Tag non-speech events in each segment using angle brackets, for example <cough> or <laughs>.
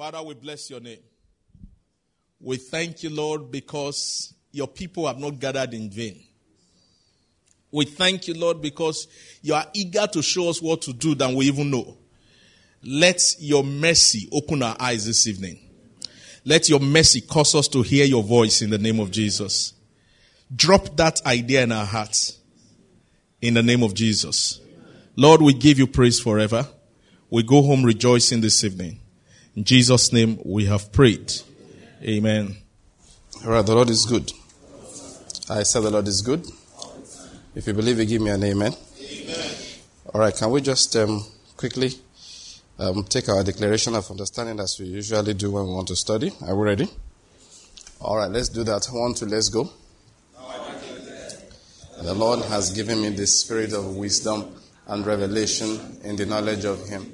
Father, we bless your name. We thank you, Lord, because your people have not gathered in vain. We thank you, Lord, because you are eager to show us what to do than we even know. Let your mercy open our eyes this evening. Let your mercy cause us to hear your voice in the name of Jesus. Drop that idea in our hearts in the name of Jesus. Lord, we give you praise forever. We go home rejoicing this evening. In Jesus' name we have prayed. Amen. All right, the Lord is good. I said the Lord is good. If you believe it, give me an amen. amen. All right, can we just um, quickly um, take our declaration of understanding as we usually do when we want to study? Are we ready? All right, let's do that. One, two, let's go. The Lord has given me the spirit of wisdom and revelation in the knowledge of Him,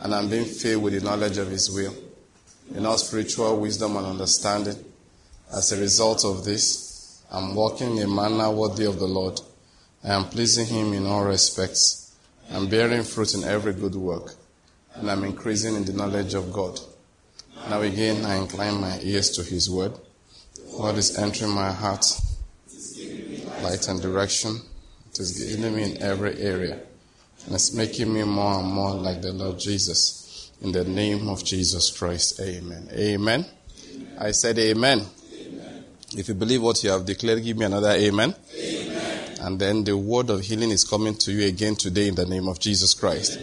and I'm being filled with the knowledge of His will, in all spiritual wisdom and understanding. As a result of this, I'm walking in a manner worthy of the Lord I am pleasing Him in all respects. I'm bearing fruit in every good work, and I'm increasing in the knowledge of God. Now again, I incline my ears to His word. God is entering my heart, light and direction. It is giving me in every area, and it's making me more and more like the Lord Jesus. In the name of Jesus Christ, Amen. Amen. amen. I said, Amen. amen. If you believe what you have declared, give me another Amen. amen. And then the word of healing is coming to you again today in the name of Jesus Christ.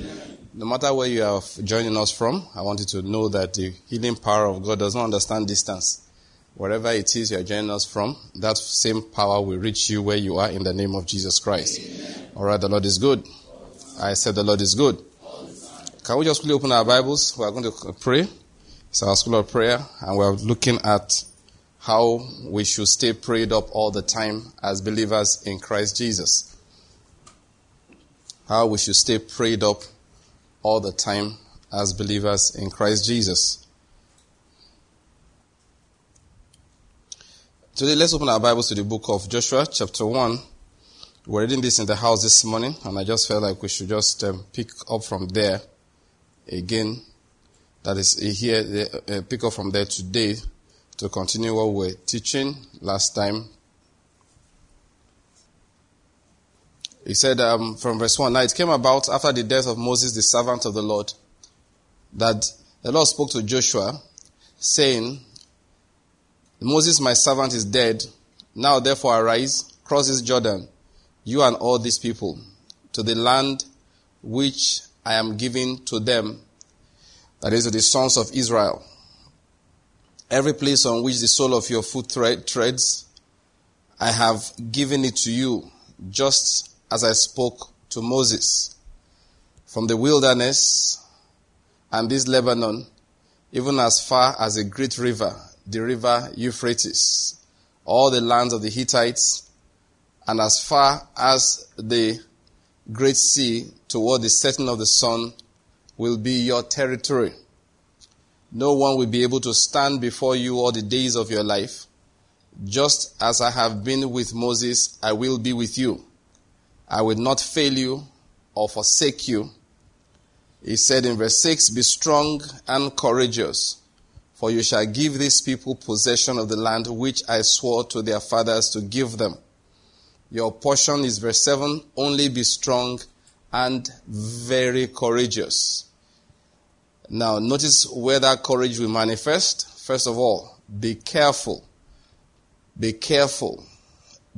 No matter where you are joining us from, I want you to know that the healing power of God does not understand distance. Wherever it is you are joining us from, that same power will reach you where you are in the name of Jesus Christ. All right, the Lord is good. I said the Lord is good. Can we just quickly open our Bibles? We are going to pray. It's our school of prayer, and we are looking at how we should stay prayed up all the time as believers in Christ Jesus. How we should stay prayed up all the time as believers in Christ Jesus. Today, let's open our Bibles to the book of Joshua, chapter 1. We're reading this in the house this morning, and I just felt like we should just um, pick up from there again. That is here, uh, pick up from there today to continue what we were teaching last time. He said um, from verse 1 Now it came about after the death of Moses, the servant of the Lord, that the Lord spoke to Joshua, saying, Moses, my servant, is dead. Now therefore arise, cross this Jordan, you and all these people, to the land which I am giving to them, that is, to the sons of Israel Every place on which the sole of your foot treads, I have given it to you, just as I spoke to Moses. From the wilderness and this Lebanon, even as far as a great river, the river Euphrates, all the lands of the Hittites, and as far as the great sea toward the setting of the sun will be your territory. No one will be able to stand before you all the days of your life. Just as I have been with Moses, I will be with you. I will not fail you or forsake you. He said in verse 6 Be strong and courageous, for you shall give these people possession of the land which I swore to their fathers to give them. Your portion is verse 7 only be strong and very courageous. Now, notice where that courage will manifest. First of all, be careful. Be careful.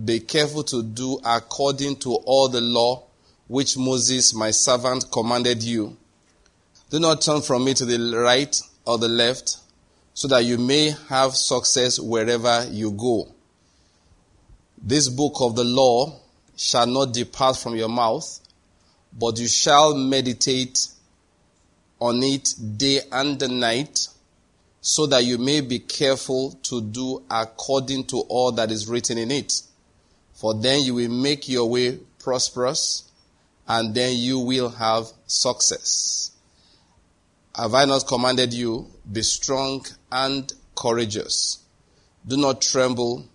Be careful to do according to all the law which Moses, my servant, commanded you. Do not turn from it to the right or the left, so that you may have success wherever you go. This book of the law shall not depart from your mouth, but you shall meditate on it day and night, so that you may be careful to do according to all that is written in it. For then you will make your way prosperous, and then you will have success. Have I not commanded you, be strong and courageous? Do not tremble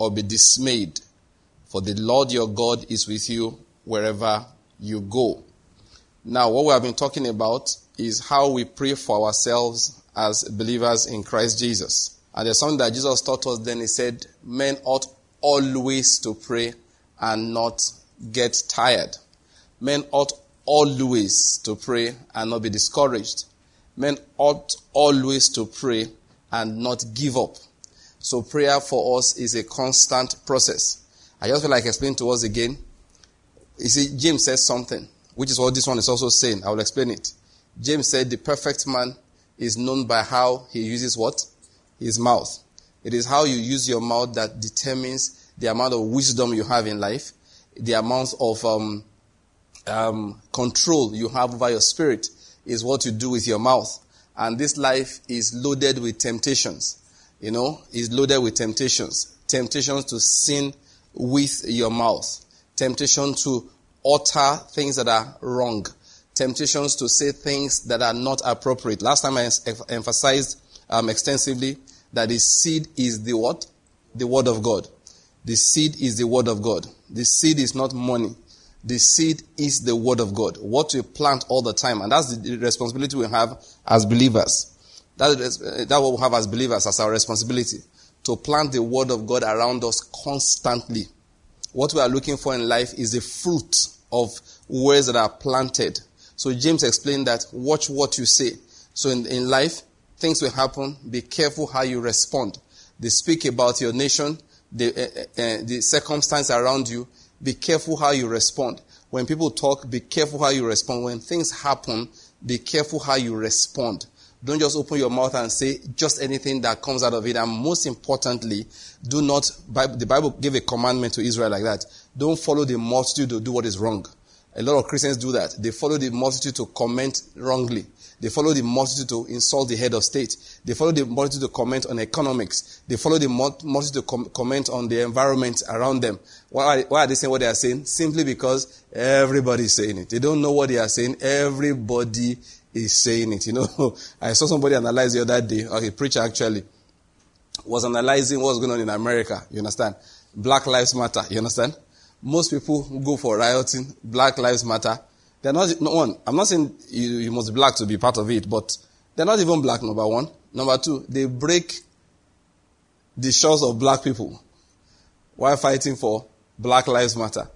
or be dismayed, for the Lord your God is with you wherever you go. Now, what we have been talking about is how we pray for ourselves as believers in Christ Jesus. And there's something that Jesus taught us then. He said, men ought always to pray and not get tired. Men ought always to pray and not be discouraged. Men ought always to pray and not give up. So prayer for us is a constant process. I just feel like explain to us again. You see, James says something, which is what this one is also saying. I will explain it. James said the perfect man is known by how he uses what? His mouth. It is how you use your mouth that determines the amount of wisdom you have in life, the amount of um, um, control you have over your spirit is what you do with your mouth. And this life is loaded with temptations. You know, is loaded with temptations. Temptations to sin with your mouth. Temptation to utter things that are wrong. Temptations to say things that are not appropriate. Last time I emphasized um, extensively that the seed is the what? The word of God. The seed is the word of God. The seed is not money. The seed is the word of God. What we plant all the time. And that's the responsibility we have as believers. That is, that what we have as believers as our responsibility. To plant the word of God around us constantly. What we are looking for in life is the fruit of words that are planted. So James explained that watch what you say. So in, in life, things will happen. Be careful how you respond. They speak about your nation, the, uh, uh, the circumstance around you be careful how you respond. When people talk, be careful how you respond. When things happen, be careful how you respond. Don't just open your mouth and say just anything that comes out of it. And most importantly, do not, the Bible gave a commandment to Israel like that. Don't follow the multitude to do what is wrong. A lot of Christians do that. They follow the multitude to comment wrongly. They follow the multitude to insult the head of state. They follow the multitude to comment on economics. They follow the multitude to com- comment on the environment around them. Why are, why are they saying what they are saying? Simply because everybody is saying it. They don't know what they are saying. Everybody is saying it. You know, <laughs> I saw somebody analyze the other day, okay, preacher actually, was analyzing what's going on in America. You understand? Black Lives Matter. You understand? Most people go for rioting. Black Lives Matter. They're not, no one, I'm not saying you, you must be black to be part of it, but they're not even black, number one. Number two, they break the shores of black people while fighting for Black Lives Matter.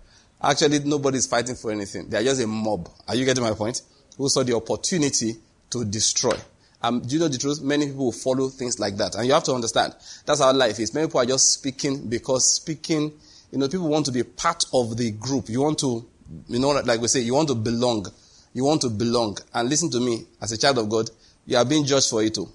Actually, nobody's fighting for anything. They are just a mob. Are you getting my point? Who saw the opportunity to destroy. Um, do you know the truth? Many people will follow things like that. And you have to understand, that's how life is. Many people are just speaking because speaking, you know, people want to be part of the group. You want to you know, like we say, you want to belong. You want to belong. And listen to me, as a child of God, you are being judged for it too.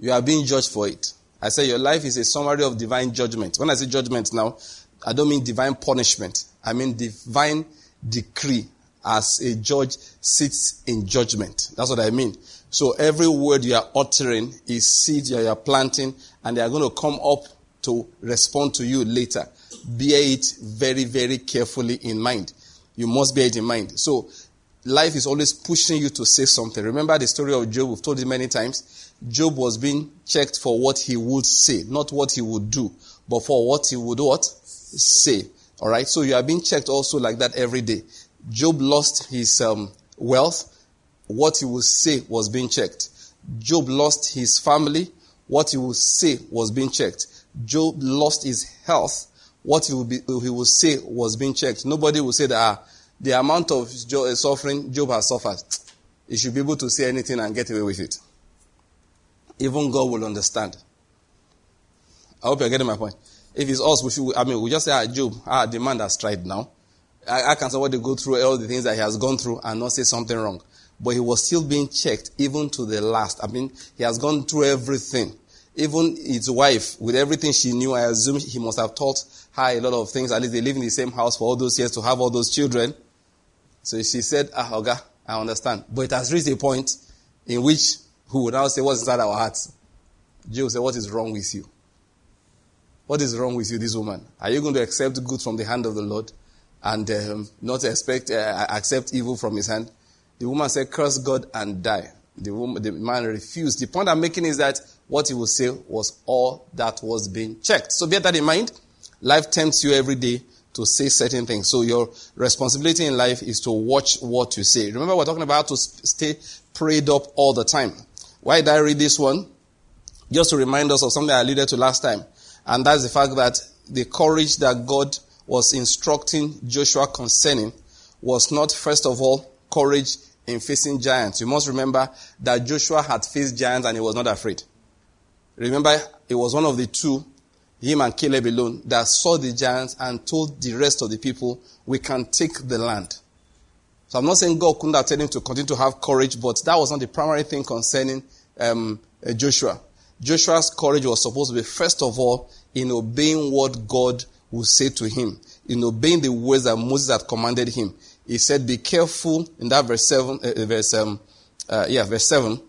You are being judged for it. I say your life is a summary of divine judgment. When I say judgment now, I don't mean divine punishment. I mean divine decree as a judge sits in judgment. That's what I mean. So every word you are uttering is seed you are planting and they are going to come up to respond to you later bear it very, very carefully in mind. You must bear it in mind. So, life is always pushing you to say something. Remember the story of Job? We've told it many times. Job was being checked for what he would say, not what he would do, but for what he would what? Say. Alright? So you are being checked also like that every day. Job lost his um, wealth. What he would say was being checked. Job lost his family. What he would say was being checked. Job lost his health what he will, be, he will say was being checked. Nobody will say that ah, the amount of uh, suffering Job has suffered, he should be able to say anything and get away with it. Even God will understand. I hope you're getting my point. If it's us, we should, I mean, we just say, ah, Job, ah, the man has tried now. I, I can somebody go through all the things that he has gone through and not say something wrong. But he was still being checked even to the last. I mean, he has gone through everything. Even his wife, with everything she knew, I assume he must have taught her a lot of things. At least they live in the same house for all those years to have all those children. So she said, Ah, Oga, I understand. But it has reached a point in which who would now say, What's inside our hearts? Job said, What is wrong with you? What is wrong with you, this woman? Are you going to accept good from the hand of the Lord and um, not expect uh, accept evil from his hand? The woman said, Curse God and die. The, woman, the man refused. The point I'm making is that what he would say was all that was being checked. So bear that in mind. Life tempts you every day to say certain things. So your responsibility in life is to watch what you say. Remember, we're talking about to stay prayed up all the time. Why did I read this one? Just to remind us of something I alluded to last time. And that's the fact that the courage that God was instructing Joshua concerning was not, first of all, courage in facing giants. You must remember that Joshua had faced giants and he was not afraid. Remember, it was one of the two, him and Caleb alone, that saw the giants and told the rest of the people, we can take the land. So I'm not saying God couldn't have told him to continue to have courage, but that was not the primary thing concerning um, Joshua. Joshua's courage was supposed to be, first of all, in obeying what God would say to him, in obeying the words that Moses had commanded him. He said, be careful in that verse 7, uh, verse, um, uh, yeah, verse 7.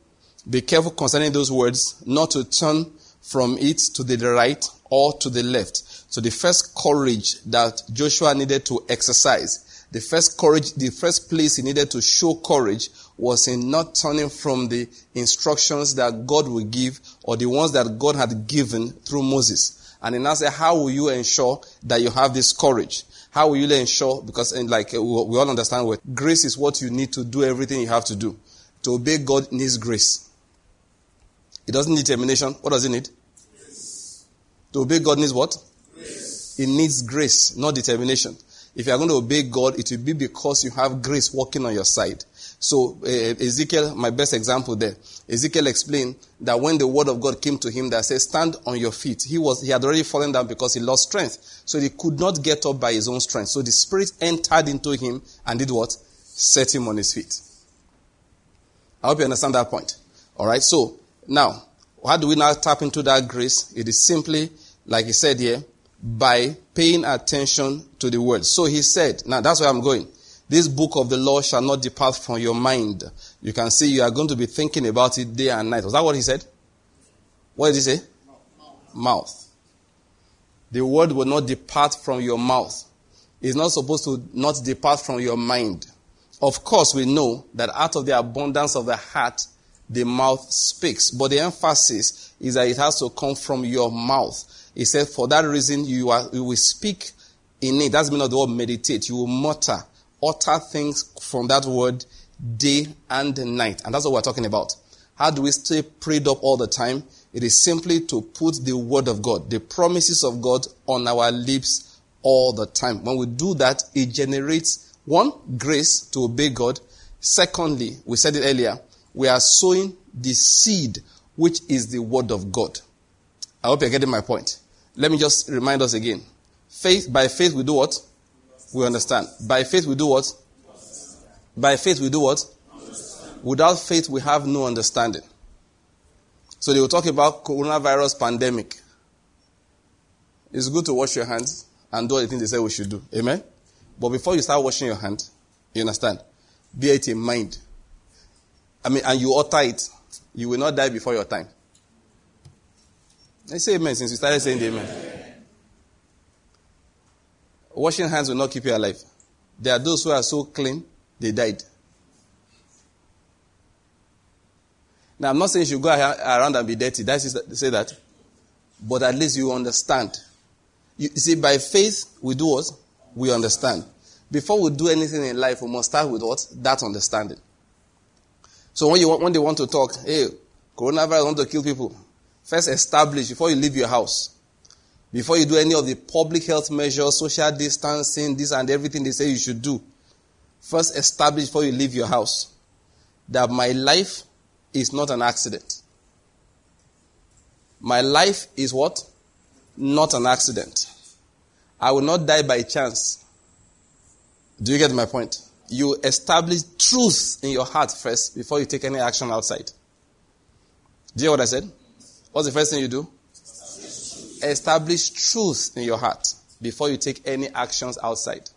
Be careful concerning those words, not to turn from it to the right or to the left. So the first courage that Joshua needed to exercise, the first courage, the first place he needed to show courage was in not turning from the instructions that God would give or the ones that God had given through Moses. And then I said, how will you ensure that you have this courage? How will you ensure? Because like uh, we all understand what grace is what you need to do everything you have to do. To obey God needs grace. It doesn't need determination. What does it need? Grace. To obey God needs what? Grace. It needs grace, not determination. If you are going to obey God, it will be because you have grace working on your side. So uh, Ezekiel, my best example there, Ezekiel explained that when the word of God came to him that said, stand on your feet, he was, he had already fallen down because he lost strength. So he could not get up by his own strength. So the spirit entered into him and did what? Set him on his feet. I hope you understand that point. Alright, so now, how do we now tap into that grace? It is simply, like he said here, by paying attention to the word. So he said, now that's where I'm going. This book of the law shall not depart from your mind. You can see you are going to be thinking about it day and night. Was that what he said? What did he say? Mouth. The word will not depart from your mouth. It's not supposed to not depart from your mind. Of course, we know that out of the abundance of the heart, the mouth speaks. But the emphasis is that it has to come from your mouth. He said, for that reason, you, are, you will speak in it. That's meaning of the word meditate. You will mutter utter things from that word day and night. And that's what we're talking about. How do we stay prayed up all the time? It is simply to put the word of God, the promises of God on our lips all the time. When we do that, it generates one, grace to obey God. Secondly, we said it earlier, we are sowing the seed, which is the word of God. I hope you're getting my point. Let me just remind us again. Faith, by faith we do what? We understand. By faith we do what? By faith we do what? Without faith we have no understanding. So they will talk about coronavirus pandemic. It's good to wash your hands and do the things they say we should do. Amen? But before you start washing your hand, you understand? Bear it in mind. I mean, and you utter it. You will not die before your time. I say amen since you started saying the amen. Washing hands will not keep you alive. There are those who are so clean, they died. Now, I'm not saying you should go around and be dirty. That's say that. But at least you understand. You see, by faith, we do what? We understand. Before we do anything in life, we must start with what? That understanding. So when you when they want to talk, hey, coronavirus want to kill people, first establish before you leave your house. Before you do any of the public health measures, social distancing, this and everything they say you should do, first establish before you leave your house that my life is not an accident. My life is what? Not an accident. I will not die by chance. Do you get my point? You establish truth in your heart first before you take any action outside. Do you hear what I said? What's the first thing you do? establish truth in your heart before you take any actions outside.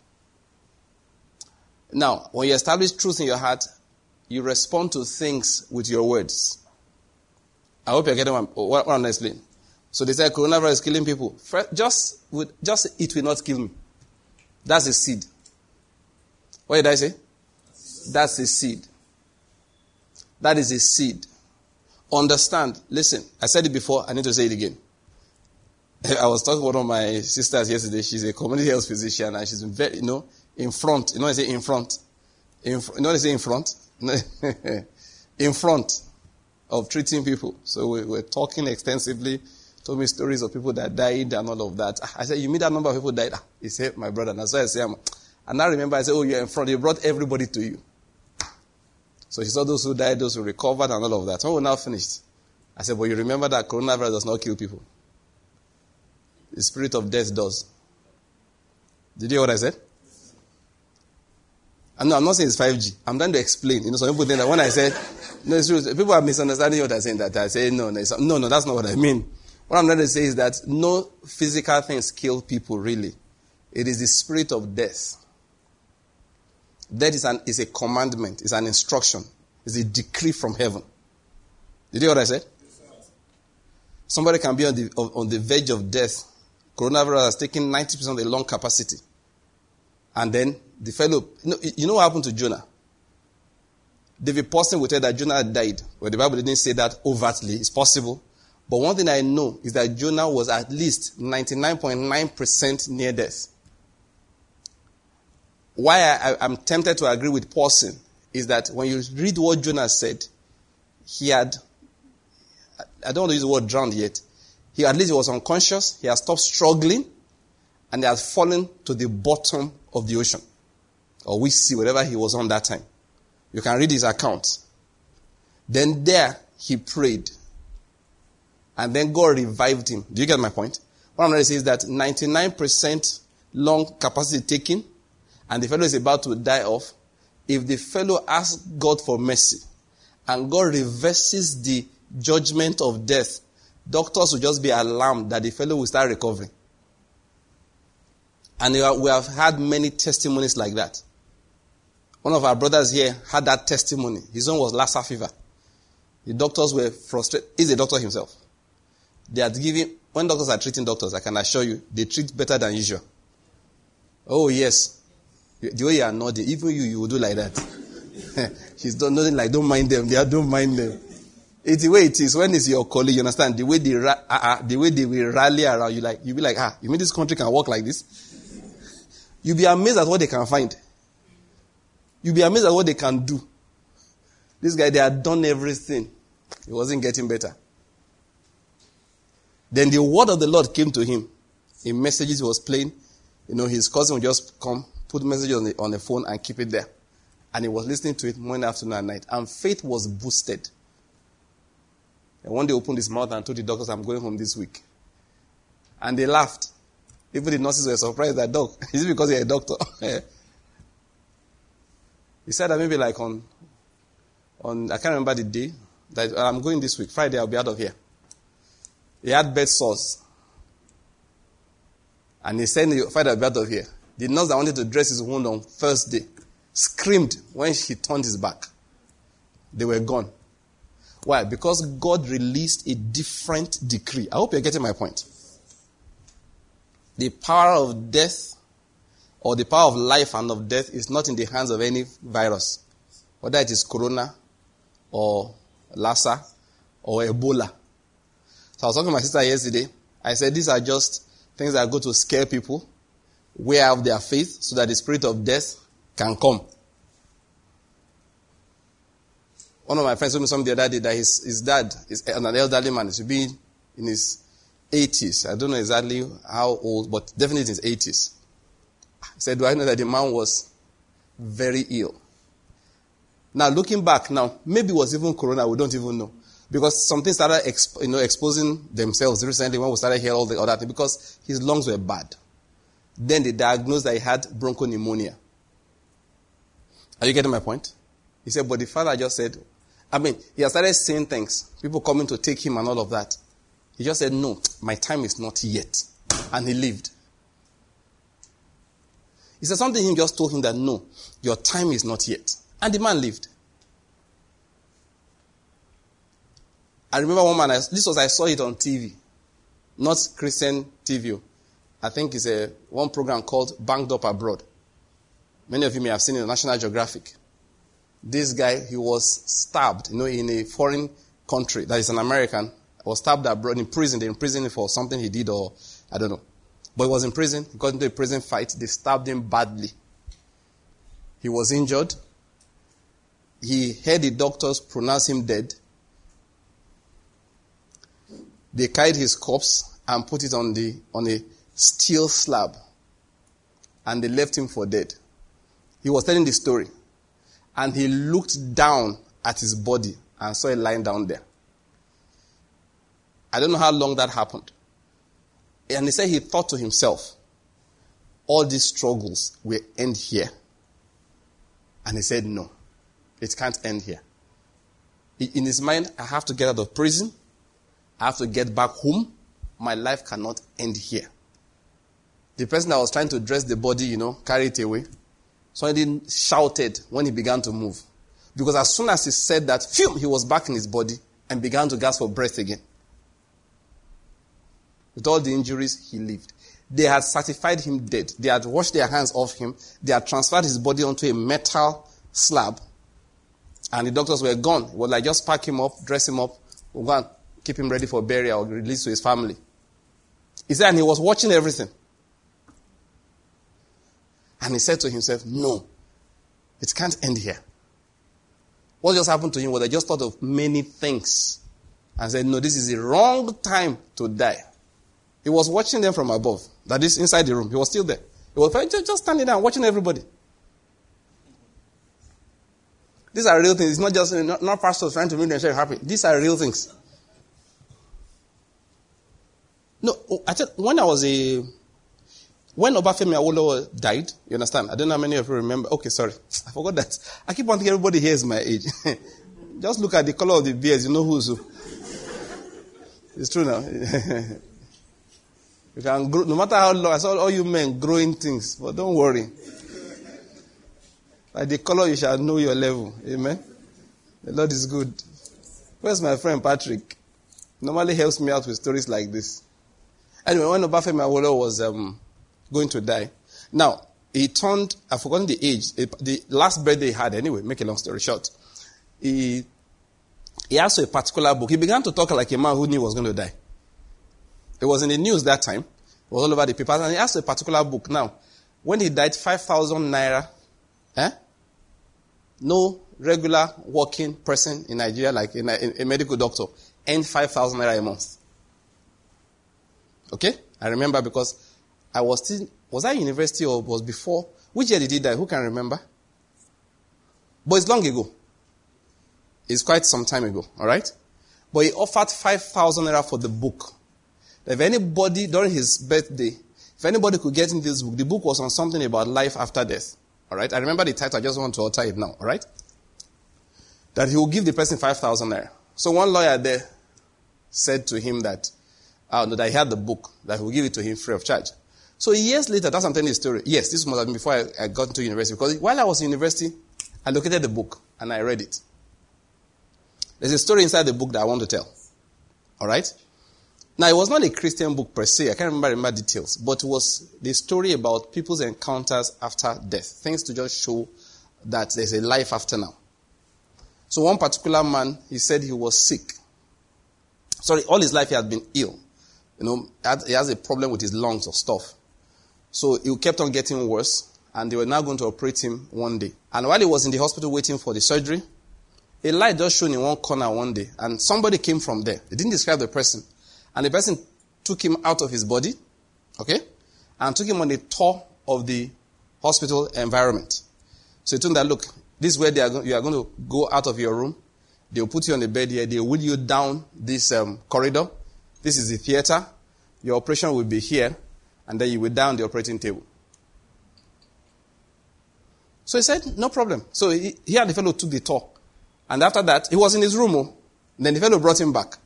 Now, when you establish truth in your heart, you respond to things with your words. I hope you're getting what, I'm explaining. So they say coronavirus is killing people. Just, just it will not kill me. That's a seed. What did I say? That's a seed. That is a seed. Understand. Listen, I said it before, I need to say it again. <laughs> I was talking to one of my sisters yesterday. She's a community health physician and she's very, you know, in front. You know, I say in front. In, you know, they say in front. <laughs> in front of treating people. So we were talking extensively. Told me stories of people that died and all of that. I said, "You mean that number of people died?" Ah, he said, "My brother." And that's I say, and I remember I said, "Oh, you're in front. You brought everybody to you." So he saw those who died, those who recovered, and all of that. When we now finished, I said, "But you remember that coronavirus does not kill people." The spirit of death does. Did you hear what I said? I'm not, I'm not saying it's 5G. I'm trying to explain. You know, some people think that when I said, <laughs> no, it's true. People are misunderstanding what I'm saying. That I say, no, no, no, no, that's not what I mean. What I'm trying to say is that no physical things kill people, really. It is the spirit of death. Death is, an, is a commandment, it's an instruction, it's a decree from heaven. Did you hear what I said? Somebody can be on the, on the verge of death Coronavirus has taken 90% of the lung capacity. And then the fellow, you know, what happened to Jonah? David Pawson would tell that Jonah died. Well, the Bible didn't say that overtly. It's possible. But one thing I know is that Jonah was at least 99.9% near death. Why I, am tempted to agree with Pawson is that when you read what Jonah said, he had, I don't want to use the word drowned yet, he at least he was unconscious, he had stopped struggling, and he had fallen to the bottom of the ocean. Or we see whatever he was on that time. You can read his account. Then there he prayed. And then God revived him. Do you get my point? What I'm going to say is that 99% lung capacity taken, and the fellow is about to die off. If the fellow asks God for mercy, and God reverses the judgment of death doctors will just be alarmed that the fellow will start recovering. And we have had many testimonies like that. One of our brothers here had that testimony. His own was Lassa fever. The doctors were frustrated. He's a doctor himself. They had given, when doctors are treating doctors, I can assure you, they treat better than usual. Oh, yes. The way you are nodding, even you, you will do like that. <laughs> She's done nothing like, don't mind them. They are, don't mind them. It's the way it is. When it's your colleague, you understand? The way they, uh, uh, the way they will rally around you, like, you'll be like, ah, you mean this country can work like this? You'll be amazed at what they can find. You'll be amazed at what they can do. This guy, they had done everything. It wasn't getting better. Then the word of the Lord came to him in messages he was playing. You know, his cousin would just come, put messages on the, on the phone and keep it there. And he was listening to it morning, afternoon, and night. And faith was boosted. And one day opened his mouth and told the doctors, I'm going home this week. And they laughed. Even the nurses were surprised that, Doc, <laughs> is it because you're a doctor? <laughs> he said that maybe like on, on, I can't remember the day, that I'm going this week. Friday, I'll be out of here. He had bed sores. And he said, Friday, I'll be out of here. The nurse that wanted to dress his wound on first day screamed when he turned his back. They were gone. Why? Because God released a different decree. I hope you're getting my point. The power of death or the power of life and of death is not in the hands of any virus, whether it is corona or Lassa or Ebola. So I was talking to my sister yesterday. I said these are just things that go to scare people, wear out their faith so that the spirit of death can come. One of my friends told me something the other day that his, his dad is an elderly man. He should be in his 80s. I don't know exactly how old, but definitely in his 80s. He said, Do I know that the man was very ill? Now, looking back now, maybe it was even corona, we don't even know. Because something started exp- you know, exposing themselves recently when we started hearing all the other things, because his lungs were bad. Then they diagnosed that he had bronchopneumonia. Are you getting my point? He said, but the father just said, I mean, he has started saying things, people coming to take him and all of that. He just said, No, my time is not yet. And he lived. He said something, he just told him that, No, your time is not yet. And the man lived. I remember one man, I, this was, I saw it on TV, not Christian TV. I think it's a one program called Banged Up Abroad. Many of you may have seen it on National Geographic this guy, he was stabbed, you know, in a foreign country that is an American, was stabbed abroad in prison. They imprisoned him for something he did or I don't know. But he was in prison. He got into a prison fight. They stabbed him badly. He was injured. He heard the doctors pronounce him dead. They carried his corpse and put it on the on a steel slab. And they left him for dead. He was telling the story. And he looked down at his body and saw it lying down there. I don't know how long that happened. And he said he thought to himself, all these struggles will end here. And he said, no, it can't end here. In his mind, I have to get out of prison. I have to get back home. My life cannot end here. The person that was trying to dress the body, you know, carry it away. Somebody shouted when he began to move. Because as soon as he said that, phew, he was back in his body and began to gasp for breath again. With all the injuries, he lived. They had certified him dead. They had washed their hands off him. They had transferred his body onto a metal slab. And the doctors were gone. It was like, just pack him up, dress him up, we'll go and keep him ready for burial or release to his family. He said, and he was watching everything. And he said to himself, no, it can't end here. What just happened to him was I just thought of many things and said, no, this is the wrong time to die. He was watching them from above. That is inside the room. He was still there. He was just standing there watching everybody. These are real things. It's not just not, not pastors trying to make themselves happy. These are real things. No, oh, I tell, when I was a when Obafemi Awolowo died, you understand? I don't know how many of you remember. Okay, sorry, <laughs> I forgot that. I keep on thinking everybody here is my age. <laughs> just look at the color of the beards, you know who's who. <laughs> It's true now. You can grow, no matter how long, I saw all you men growing things, but don't worry. By the color, you shall know your level. Amen. The Lord is good. Where's my friend Patrick? Normally helps me out with stories like this. Anyway, when Obafemi Awolowo was um, going to die, now he turned. I've forgotten the age. The last birthday he had. Anyway, make a long story short, he he asked for a particular book. He began to talk like a man who knew he was going to die. It was in the news that time. It was all over the papers. And he asked for a particular book. Now, when he died, 5,000 naira, eh? No regular working person in Nigeria, like a, a medical doctor, earned 5,000 naira a month. Okay? I remember because I was still, was I university or was before? Which year did he die? Who can remember? But it's long ago. It's quite some time ago, alright? But he offered 5,000 naira for the book. If anybody, during his birthday, if anybody could get in this book, the book was on something about life after death. Alright? I remember the title, I just want to alter it now. Alright? That he will give the person 5,000 naira. So one lawyer there said to him that, uh, that he had the book, that he will give it to him free of charge. So years later, that's I'm telling the story. Yes, this must have been before I, I got into university. Because while I was in university, I located the book and I read it. There's a story inside the book that I want to tell. Alright? Now, it was not a Christian book per se. I can't remember, remember details, but it was the story about people's encounters after death. Things to just show that there's a life after now. So one particular man, he said he was sick. Sorry, all his life he had been ill. You know, he has a problem with his lungs or stuff. So he kept on getting worse, and they were now going to operate him one day. And while he was in the hospital waiting for the surgery, a light just shone in one corner one day, and somebody came from there. They didn't describe the person. And the person took him out of his body, okay, and took him on a tour of the hospital environment. So he told him that, look, this is where are, you are going to go out of your room. They'll put you on the bed here. They'll wheel you down this um, corridor. This is the theater. Your operation will be here. And then you will down the operating table. So he said, no problem. So he, he and the fellow took the talk. And after that, he was in his room. Oh. Then the fellow brought him back.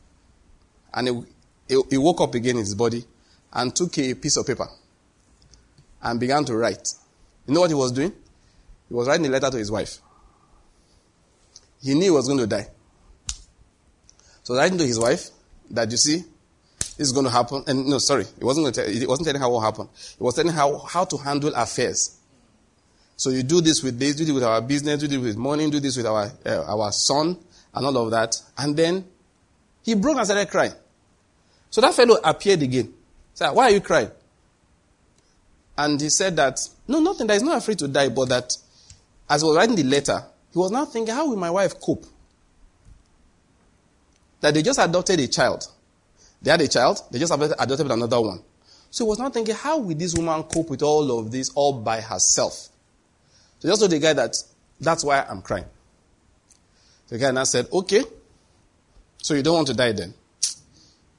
And he, he, he woke up again in his body and took a piece of paper and began to write. You know what he was doing? He was writing a letter to his wife. He knew he was going to die. So writing to his wife that you see, this is going to happen. And no, sorry, it wasn't tell, he wasn't telling her what happened. It was telling how, how to handle affairs. So you do this with this, do this with our business, do this with money, do this with our uh, our son, and all of that. And then he broke and started crying. So that fellow appeared again. Said, why are you crying? And he said that, no, nothing, that he's not afraid to die, but that as he was writing the letter, he was now thinking, how will my wife cope? That they just adopted a child. They had a child, they just adopted another one. So he was now thinking, how will this woman cope with all of this all by herself? So just told the guy that, that's why I'm crying. The guy now said, okay, so you don't want to die then?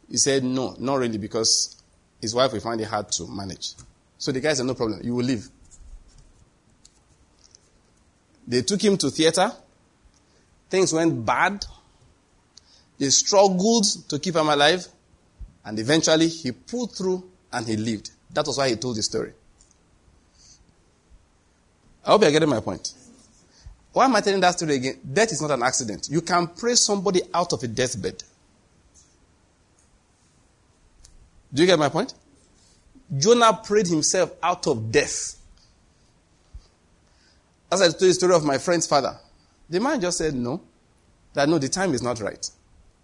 He said, no, not really, because his wife will find it hard to manage. So the guy said, no problem, you will leave. They took him to theater. Things went bad. They struggled to keep him alive. And eventually he pulled through and he lived. That was why he told the story. I hope you're getting my point. Why am I telling that story again? Death is not an accident. You can pray somebody out of a deathbed. Do you get my point? Jonah prayed himself out of death. As I told the story of my friend's father, the man just said no, that no, the time is not right.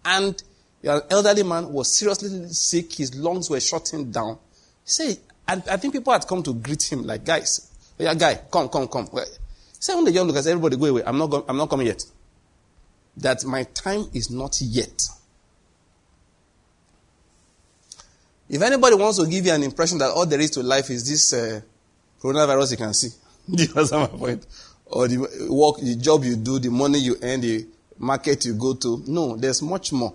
And an elderly man was seriously sick, his lungs were shutting down. He said, and I think people had come to greet him like, guys, yeah, guy, come, come, come. He said, when the young look, I said, everybody go away. I'm not, go- I'm not coming yet. That my time is not yet. If anybody wants to give you an impression that all there is to life is this uh, coronavirus you can see, <laughs> you understand my point? Or the work, the job you do, the money you earn, the market you go to. No, there's much more.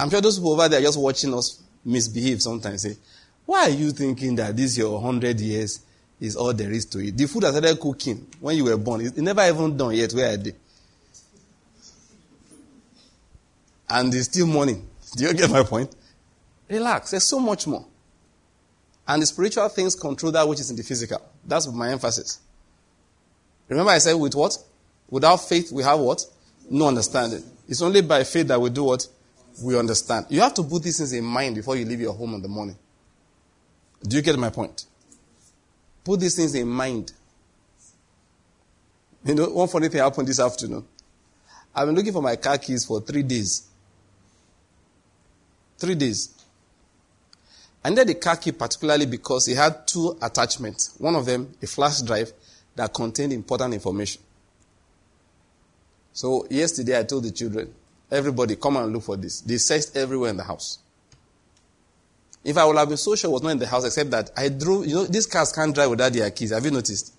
I'm sure those people over there are just watching us misbehave sometimes. Say, why are you thinking that this your hundred years is all there is to it? The food that started cooking when you were born, it's never even done yet. Where are they? And it's still morning. Do you get my point? Relax. There's so much more. And the spiritual things control that which is in the physical. That's my emphasis. Remember I said with what? Without faith, we have what? No understanding. It's only by faith that we do what? We understand. You have to put these things in mind before you leave your home in the morning. Do you get my point? Put these things in mind. You know, one funny thing happened this afternoon. I've been looking for my car keys for three days. Three days. I needed the car key particularly because it had two attachments. One of them, a flash drive that contained important information. So yesterday I told the children, everybody come and look for this. They searched everywhere in the house. If I would have been so sure it was not in the house, except that I drove, you know, these cars can't drive without their keys. Have you noticed?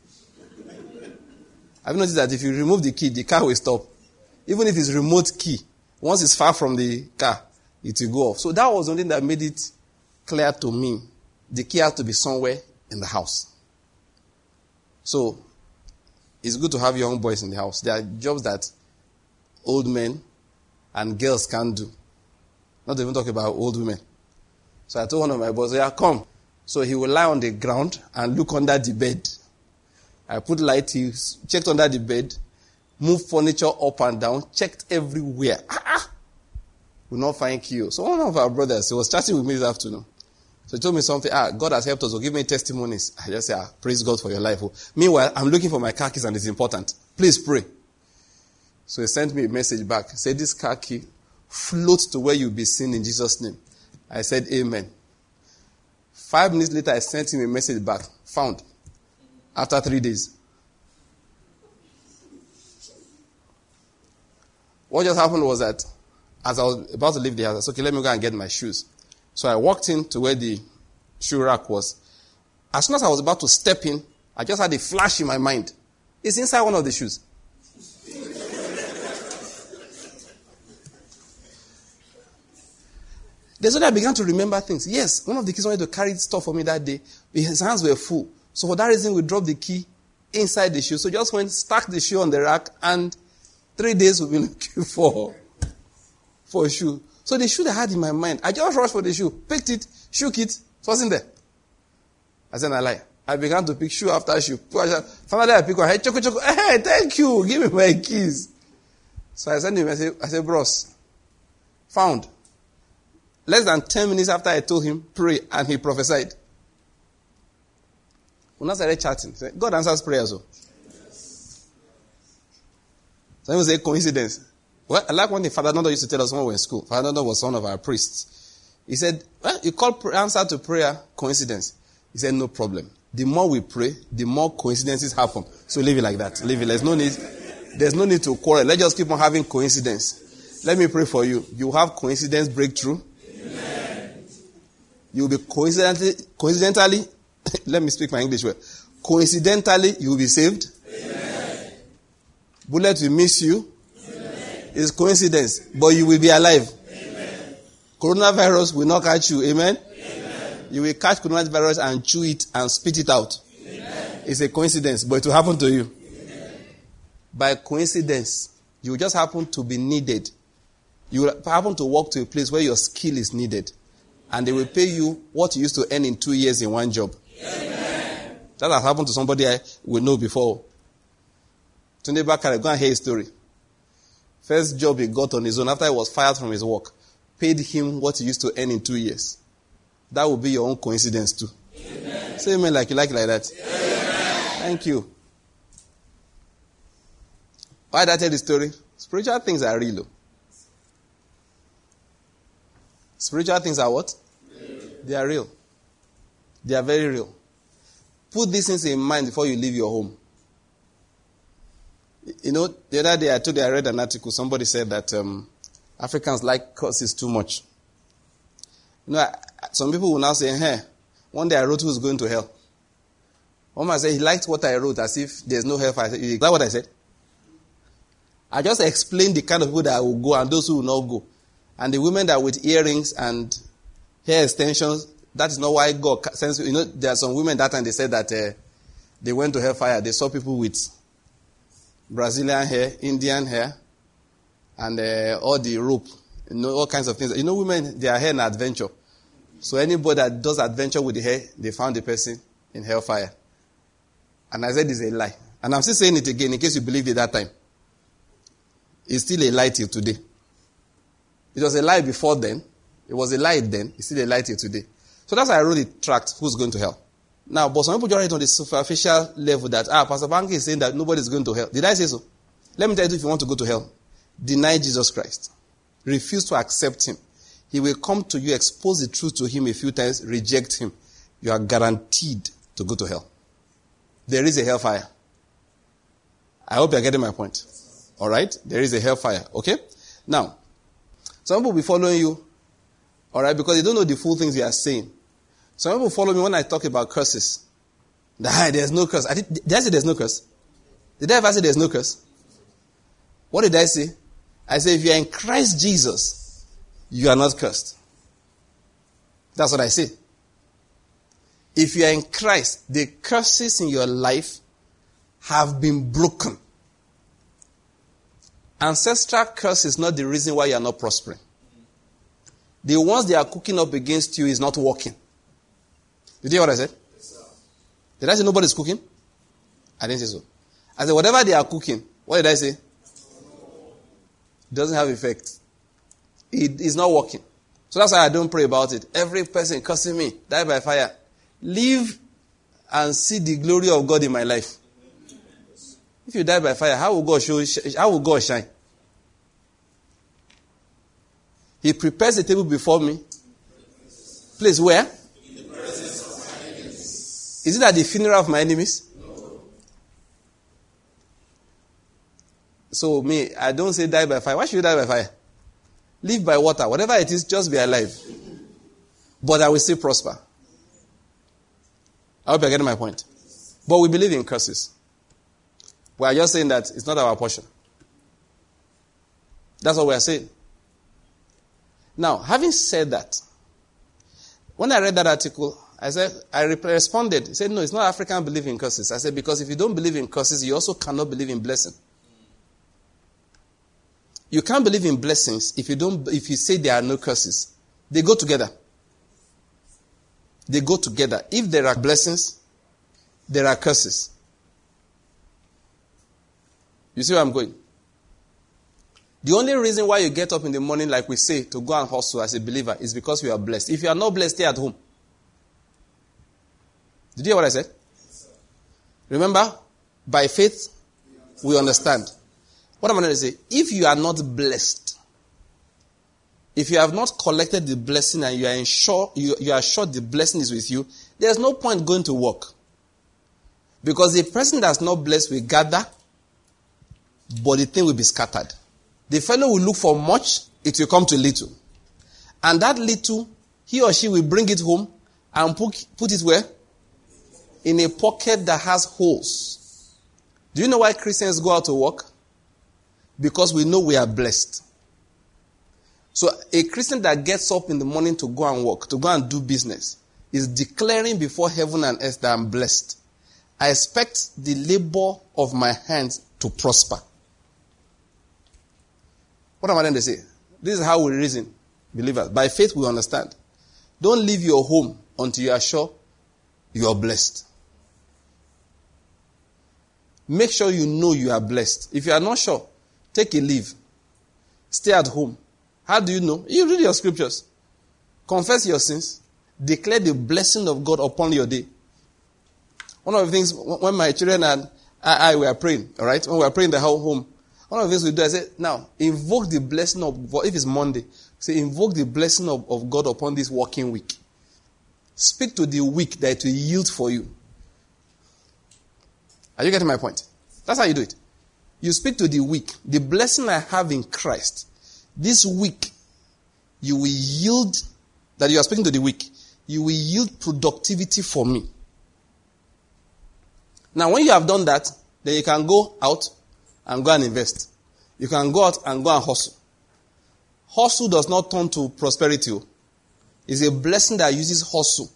Have you noticed that if you remove the key, the car will stop? Even if it's remote key, once it's far from the car, it will go off. So that was something that made it clear to me. The key has to be somewhere in the house. So, it's good to have young boys in the house. There are jobs that old men and girls can't do. Not even talk about old women. So I told one of my boys, yeah, come. So he will lie on the ground and look under the bed. I put light, he checked under the bed, moved furniture up and down, checked everywhere. Ah, ah. Will not find key. So one of our brothers, he was chatting with me this afternoon. So he told me something, ah, God has helped us, or give me testimonies. I just say, ah, praise God for your life. Meanwhile, I'm looking for my car keys and it's important. Please pray. So he sent me a message back. He said, this car key floats to where you'll be seen in Jesus' name. I said, Amen. Five minutes later, I sent him a message back. Found. After three days. What just happened was that as I was about to leave the house, I said, okay, let me go and get my shoes. So I walked in to where the shoe rack was. As soon as I was about to step in, I just had a flash in my mind. It's inside one of the shoes. That's when I began to remember things. Yes, one of the kids wanted to carry stuff for me that day. His hands were full. So for that reason, we dropped the key inside the shoe. So just went, stuck the shoe on the rack, and three days we've been <laughs> looking for, for a shoe. So the shoe I had in my mind, I just rushed for the shoe, picked it, shook it, it wasn't there. I said, I lie. I began to pick shoe after shoe. Finally, I picked one. Hey, Choco Choco, <laughs> hey, thank you. Give me my keys. So I sent him, I said, I said, bros, found. Less than 10 minutes after I told him, pray, and he prophesied. We now started chatting. God answers prayers. Oh. So. Some people say coincidence. Well, I like when the Father Nondo used to tell us when we were in school. Father Nondo was one of our priests. He said, well, you call answer to prayer coincidence. He said, no problem. The more we pray, the more coincidences happen. So leave it like that. Leave it. There's no need, there's no need to quarrel. Let's just keep on having coincidence. Let me pray for you. You have coincidence breakthrough. You will be coincidentally, coincidentally, <laughs> let me speak my English word. Coincidentally, you will be saved. Amen. Bullet will miss you. Amen. It's coincidence, but you will be alive. Amen. Coronavirus will not catch you. Amen. You will catch coronavirus and chew it and spit it out. It's a coincidence, but it will happen to you. By coincidence, you just happen to be needed. You will happen to walk to a place where your skill is needed. And they will pay you what you used to earn in two years in one job. Amen. That has happened to somebody I will know before. Tunde Bakare, go and hear his story. First job he got on his own after he was fired from his work, paid him what he used to earn in two years. That will be your own coincidence too. Amen. Say amen like you like like that. Amen. Thank you. Why did I tell the story? Spiritual things are real. Spiritual things are what? They are real. They are very real. Put these things in mind before you leave your home. You know, the other day I told you I read an article. Somebody said that um, Africans like curses too much. You know, I, some people will now say, "Hey, one day I wrote who's going to hell." One man said he liked what I wrote as if there's no hell. Is that what I said? I just explained the kind of people that will go and those who will not go. And the women that with earrings and hair extensions, that is not why God sends you. know, there are some women that time they said that uh, they went to hellfire. They saw people with Brazilian hair, Indian hair, and uh, all the rope, you know, all kinds of things. You know, women, they are hair in adventure. So anybody that does adventure with the hair, they found the person in hellfire. And I said it's a lie. And I'm still saying it again in case you believed it that time. It's still a lie till today. It was a lie before then. It was a lie then. It's still a lie till today. So that's why I wrote the tract, Who's Going to Hell. Now, but some people just write on the superficial level that, ah, Pastor Banky is saying that nobody's going to hell. Did I say so? Let me tell you if you want to go to hell, deny Jesus Christ. Refuse to accept him. He will come to you, expose the truth to him a few times, reject him. You are guaranteed to go to hell. There is a hellfire. I hope you're getting my point. Alright? There is a hellfire. Okay? Now, some people will be following you. Alright? Because they don't know the full things you are saying. Some people follow me when I talk about curses. Nah, There's no curse. I did, did I say there's no curse? Did I ever say there's no curse? What did I say? I say if you are in Christ Jesus, you are not cursed. That's what I say. If you are in Christ, the curses in your life have been broken. Ancestral curse is not the reason why you are not prospering. The ones they are cooking up against you is not working. Did you hear what I said? Did I say nobody's cooking? I didn't say so. I said whatever they are cooking, what did I say? It doesn't have effect. It is not working. So that's why I don't pray about it. Every person cursing me, die by fire. Live and see the glory of God in my life. If you die by fire, how will God show? How will God shine? He prepares a table before me. Place where? Is it at the funeral of my enemies? No. So me, I don't say die by fire. Why should you die by fire? Live by water. Whatever it is, just be alive. But I will still prosper. I hope you're getting my point. But we believe in curses. We are just saying that it's not our portion. That's what we are saying. Now, having said that, when I read that article, I said, I responded. He said, no, it's not African believe in curses. I said, because if you don't believe in curses, you also cannot believe in blessing. You can't believe in blessings if you don't, if you say there are no curses. They go together. They go together. If there are blessings, there are curses. You see where I'm going? The only reason why you get up in the morning, like we say, to go and hustle as a believer is because you are blessed. If you are not blessed, stay at home. Did you hear what I said? Remember, by faith, we understand. What am I going to say? If you are not blessed, if you have not collected the blessing and you are sure you, you are sure the blessing is with you, there's no point going to work. Because the person that's not blessed will gather, but the thing will be scattered. The fellow will look for much, it will come to little. And that little, he or she will bring it home and put, put it where? In a pocket that has holes. Do you know why Christians go out to work? Because we know we are blessed. So a Christian that gets up in the morning to go and work, to go and do business, is declaring before heaven and earth that I'm blessed. I expect the labor of my hands to prosper. What am I going to say? This is how we reason, believers. By faith, we understand. Don't leave your home until you are sure you are blessed. Make sure you know you are blessed. If you are not sure, take a leave. Stay at home. How do you know? You read your scriptures. Confess your sins. Declare the blessing of God upon your day. One of the things, when my children and I, were praying, all right, when we were praying the whole home, one of the things we do, I say, now, invoke the blessing of, if it's Monday, say, invoke the blessing of, of God upon this working week. Speak to the week that it will yield for you. Are you getting my point? That's how you do it. You speak to the weak. The blessing I have in Christ, this week, you will yield, that you are speaking to the weak, you will yield productivity for me. Now, when you have done that, then you can go out and go and invest. You can go out and go and hustle. Hustle does not turn to prosperity. Oh. It's a blessing that uses hustle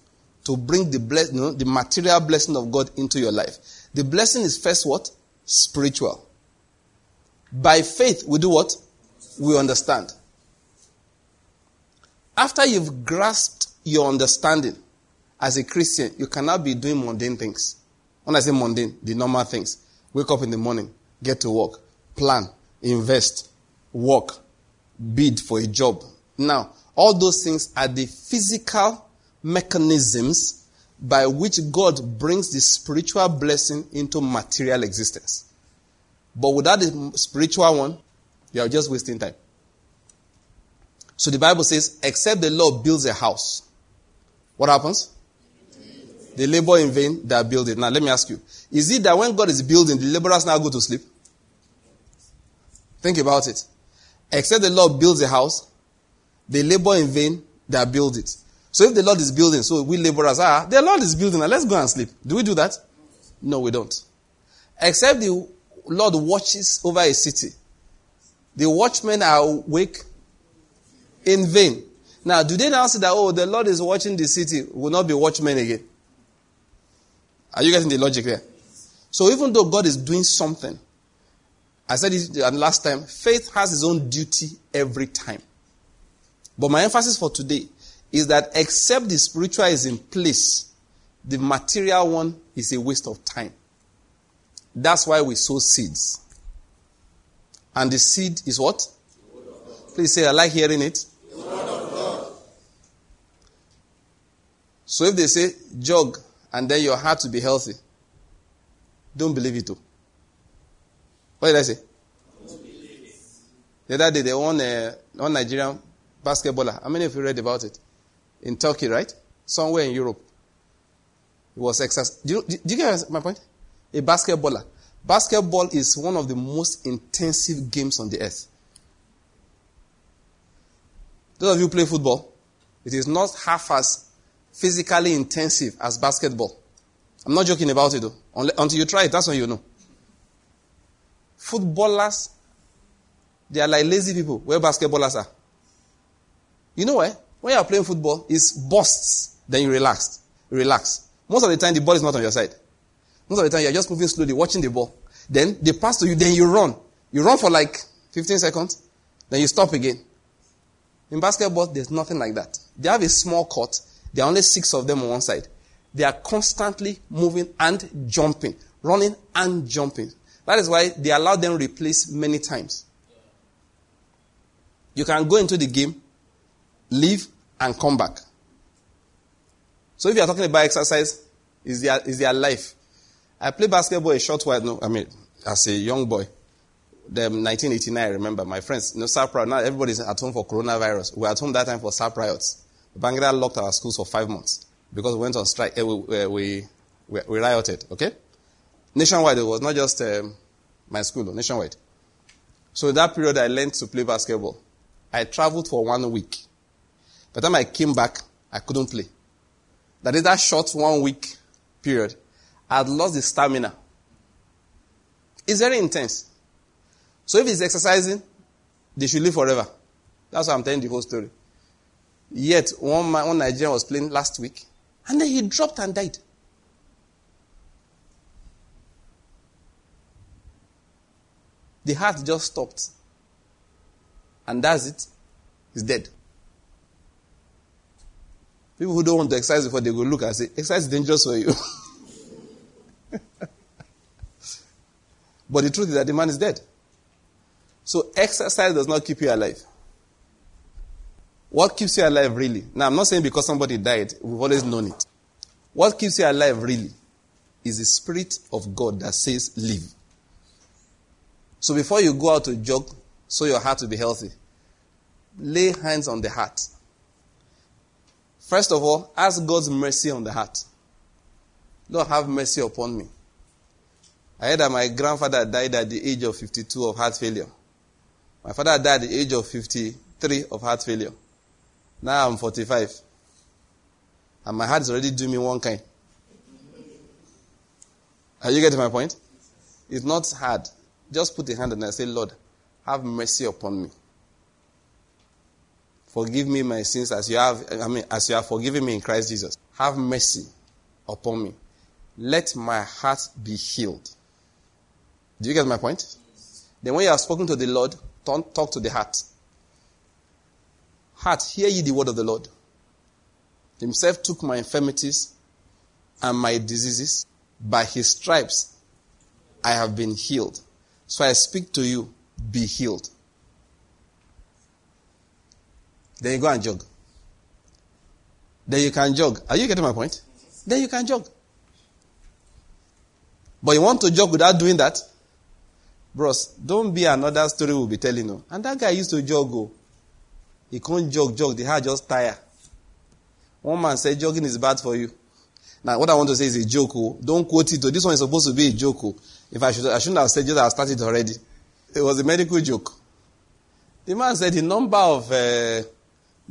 to bring the bless, you know, the material blessing of God into your life. The blessing is first what? Spiritual. By faith, we do what? We understand. After you've grasped your understanding as a Christian, you cannot be doing mundane things. When I say mundane, the normal things. Wake up in the morning, get to work, plan, invest, work, bid for a job. Now, all those things are the physical mechanisms by which God brings the spiritual blessing into material existence. But without the spiritual one, you are just wasting time. So the Bible says, except the Lord builds a house, what happens? They labor in vain that build it. Now let me ask you, is it that when God is building, the laborers now go to sleep? Think about it. Except the Lord builds a house, they labor in vain that build it. So if the Lord is building, so we laborers are, the Lord is building, now let's go and sleep. Do we do that? No, we don't. Except the Lord watches over a city. The watchmen are awake in vain. Now, do they now say that, oh, the Lord is watching the city, will not be watchmen again? Are you getting the logic there? So even though God is doing something, I said it uh, last time, faith has its own duty every time. But my emphasis for today is that except the spiritual is in place, the material one is a waste of time. That's why we sow seeds. And the seed is what? Please say, I like hearing it. So if they say jog and then your heart to be healthy, don't believe it. What did I say? The other day, they won uh, a one Nigerian basketballer. How many of you read about it? In Turkey, right? Somewhere in Europe. It was exercise. Do you, do you get my point? A basketballer. Basketball is one of the most intensive games on the earth. Those of you play football, it is not half as physically intensive as basketball. I'm not joking about it though. Until you try it, that's when you know. Footballers, they are like lazy people where basketballers are. You know why? When you are playing football, it's bursts, then you relax. Relax. Most of the time, the ball is not on your side. Most of the time, you're just moving slowly, watching the ball. Then they pass to you, then you run. You run for like 15 seconds, then you stop again. In basketball, there's nothing like that. They have a small court. There are only six of them on one side. They are constantly moving and jumping, running and jumping. That is why they allow them replace many times. You can go into the game, leave, and come back. So if you are talking about exercise, is their, is their life. I played basketball a short while, no, I mean, as a young boy. the 1989, I remember, my friends, you know, SAP riot, now everybody's at home for coronavirus. We were at home that time for SAP riots. Babangida locked our schools for five months because we went on strike. Uh, we, we, we, we, rioted, okay? Nationwide, it was not just um, my school, nationwide. So in that period, I learned to play basketball. I traveled for one week. By the time I came back, I couldn't play. That is that short one week period. I had lost the stamina. It's very intense. So if he's exercising, they should live forever. That's why I'm telling the whole story. Yet, one, man, one Nigerian was playing last week, and then he dropped and died. The heart just stopped. And that's it. He's dead. People who don't want to exercise before they go look and say, exercise is dangerous for you. <laughs> but the truth is that the man is dead. So exercise does not keep you alive. What keeps you alive really? Now, I'm not saying because somebody died, we've always known it. What keeps you alive really is the Spirit of God that says, live. So before you go out to jog, so your heart will be healthy, lay hands on the heart. First of all, ask God's mercy on the heart. Lord, have mercy upon me. I heard that my grandfather died at the age of 52 of heart failure. My father died at the age of 53 of heart failure. Now I'm 45. And my heart is already doing me one kind. Are you getting my point? It's not hard. Just put a hand on it and say, Lord, have mercy upon me. Forgive me my sins as you have, I mean, as you have forgiven me in Christ Jesus. Have mercy upon me. Let my heart be healed. Do you get my point? Then when you have spoken to the Lord, don't talk to the heart. Heart, hear ye the word of the Lord. Himself took my infirmities and my diseases. By his stripes, I have been healed. So I speak to you, be healed. Then you go and jog. Then you can jog. Are you getting my point? Then you can jog. But you want to jog without doing that? Bros, don't be another story we'll be telling you. And that guy used to jog. Oh. He couldn't jog, jog. The heart just tire. One man said jogging is bad for you. Now, what I want to say is a joke. Oh. Don't quote it. Oh. This one is supposed to be a joke. Oh. If I should, I shouldn't have said just I started already. It was a medical joke. The man said the number of uh,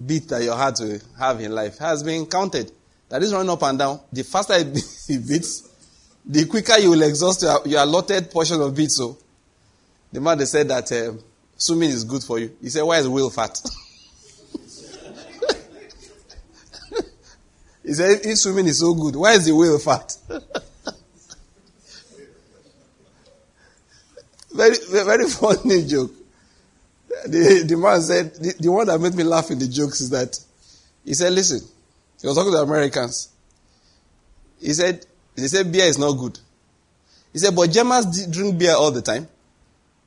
beats that you heart to have in life has been counted. That is running up and down. The faster it <laughs> beats, the quicker you will exhaust your, your allotted portion of beats. So, the man they said that uh, swimming is good for you. He said, "Why is whale fat?" <laughs> he said, "If swimming is so good, why is the whale fat?" <laughs> very, very <laughs> funny joke. The, the man said, the, the one that made me laugh in the jokes is that he said, "Listen," he was talking to Americans. He said, "They said beer is not good." He said, "But Germans drink beer all the time."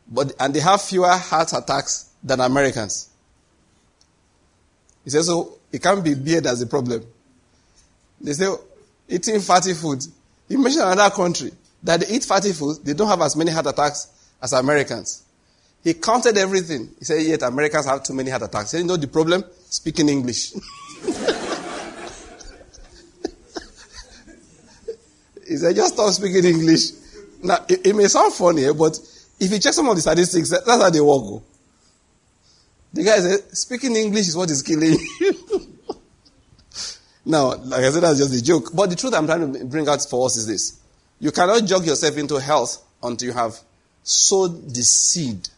But, and they have fewer heart attacks than Americans. He said, so it can't be beer that's the problem. They say, eating fatty food. You mentioned another country that they eat fatty food, they don't have as many heart attacks as Americans. He counted everything. He said, yet Americans have too many heart attacks. He said, you know the problem? Speaking English. <laughs> he said, just stop speaking English. Now, it, it may sound funny, eh, but if you check some of the statistics, that's how they work. Oh. The guy said, speaking English is what is killing you. <laughs> now, like I said, that's just a joke. But the truth I'm trying to bring out for us is this. You cannot jog yourself into health until you have sowed the seed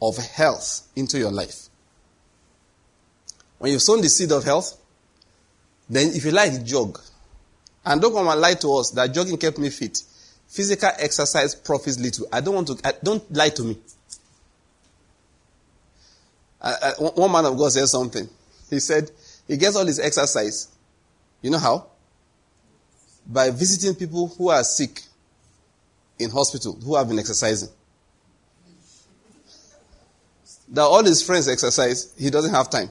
of health into your life. When you've sown the seed of health, then if you like, jog. And don't come and lie to us that jogging kept me fit. Physical exercise profits little. I don't want to, I, don't lie to me. I, I, one man of God said something. He said he gets all his exercise. You know how? By visiting people who are sick in hospital who have been exercising. That all his friends exercise, he doesn't have time.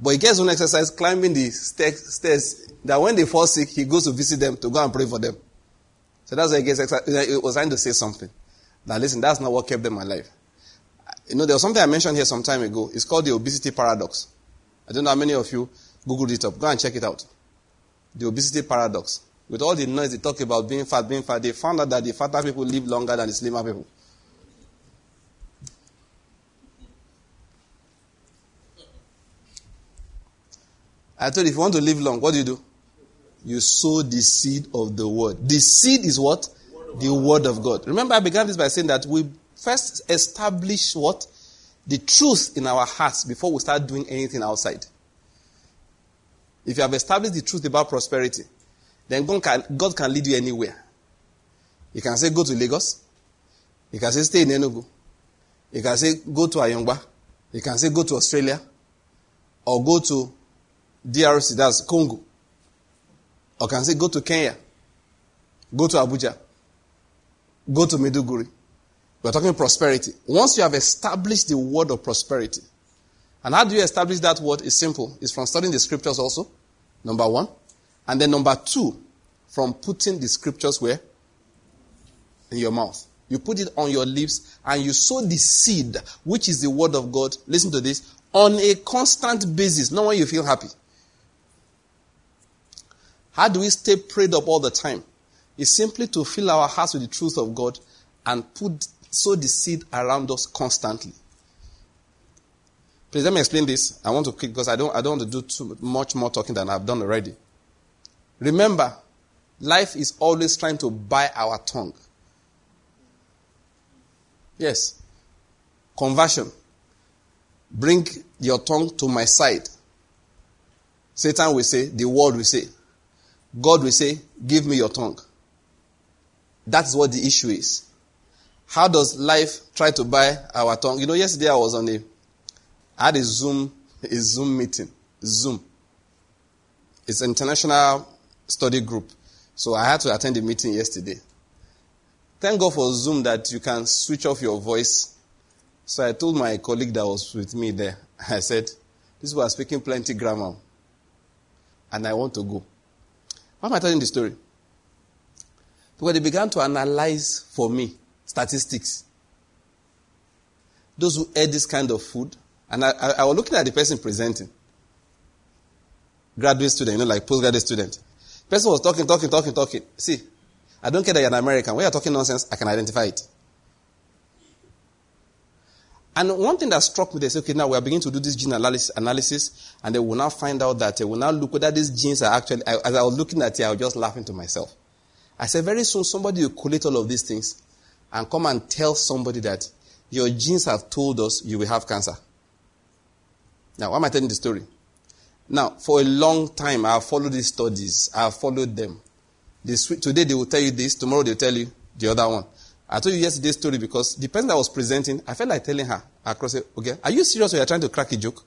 But he gets on exercise climbing the stairs that when they fall sick, he goes to visit them to go and pray for them. So that's why he gets excited. He was trying to say something. Now listen, that's not what kept them alive. You know, there was something I mentioned here some time ago. It's called the obesity paradox. I don't know how many of you Googled it up. Go and check it out. The obesity paradox. With all the noise they talk about being fat, being fat, they found out that the fatter people live longer than the slimmer people. I told you, if you want to live long, what do you do? You sow the seed of the word. The seed is what? The word of God. Remember, I began this by saying that we first establish what? The truth in our hearts before we start doing anything outside. If you have established the truth about prosperity, then God can, God can lead you anywhere. You can say, go to Lagos. You can say, stay in Enugu. You can say, go to Anyigba. You can say, go to Australia. Or go to DRC, that's Congo. Or can say, go to Kenya. Go to Abuja. Go to Maiduguri. We're talking prosperity. Once you have established the word of prosperity, and how do you establish that word? It's simple. It's from studying the scriptures also, number one. And then number two, from putting the scriptures where? In your mouth. You put it on your lips and you sow the seed, which is the word of God. Listen to this. On a constant basis, not when you feel happy. How do we stay prayed up all the time? It's simply to fill our hearts with the truth of God and put sow the seed around us constantly. Please let me explain this. I want to quick because I don't I don't want to do too much more talking than I've done already. Remember, life is always trying to buy our tongue. Yes. Conversion. Bring your tongue to my side. Satan will say, the world will say. God will say, give me your tongue. That's what the issue is. How does life try to buy our tongue? You know, yesterday I was on a, I had a Zoom, a Zoom meeting. Zoom. It's an international study group. So I had to attend the meeting yesterday. Thank God for Zoom that you can switch off your voice. So I told my colleague that was with me there, <laughs> I said, This was speaking plenty grammar. And I want to go. Why am I telling the story? Because they began to analyze for me statistics. Those who ate this kind of food, and I, I, I was looking at the person presenting. Graduate student, you know, like postgraduate student. Person was talking, talking, talking, talking. See, I don't care that you're an American. When you're talking nonsense, I can identify it. And one thing that struck me, they said, okay, now we are beginning to do this gene analysis, analysis and they will now find out that uh, they will now look whether these genes are actually, as I was looking at it, I was just laughing to myself. I said, very soon somebody will collate all of these things and come and tell somebody that your genes have told us you will have cancer. Now, why am I telling the story? Now, for a long time, I have followed these studies. I have followed them. Today they will tell you this, tomorrow they will tell you the other one. I told you yesterday's story because the person that was presenting, I felt like telling her across it, okay, are you serious or you're trying to crack a joke?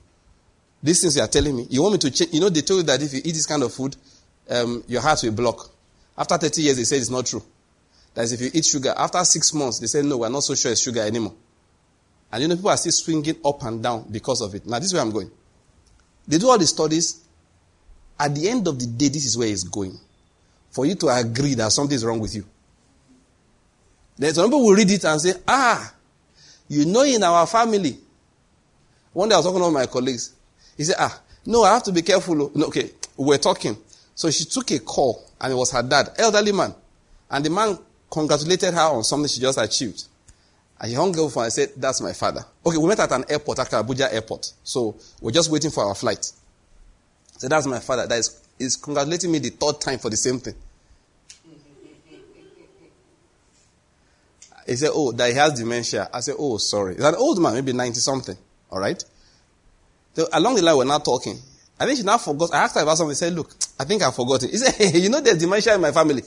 These things you are telling me. You want me to change? You know, they told you that if you eat this kind of food, um, your heart will block. After 30 years, they said it's not true. That is, if you eat sugar, after six months, they said, no, we're not so sure it's sugar anymore. And you know, people are still swinging up and down because of it. Now, this is where I'm going. They do all the studies. At the end of the day, this is where it's going. For you to agree that something is wrong with you. Then some people will read it and say, ah, you know in our family. One day I was talking to my colleagues. He said, ah, no, I have to be careful. Oh. No, okay, we were talking. So she took a call and it was her dad, elderly man. And the man congratulated her on something she just achieved. And he hung up and said, that's my father. Okay, we met at an airport, at Abuja airport. So we're just waiting for our flight. So that's my father. That is, is congratulating me the third time for the same thing. He said, Oh, that he has dementia. I said, Oh, sorry. He's an old man, maybe 90 something. All right? So along the line, we're not talking. I think she now forgot. I asked her about something. He said, Look, I think I forgot it. He said, Hey, <laughs> you know there's dementia in my family.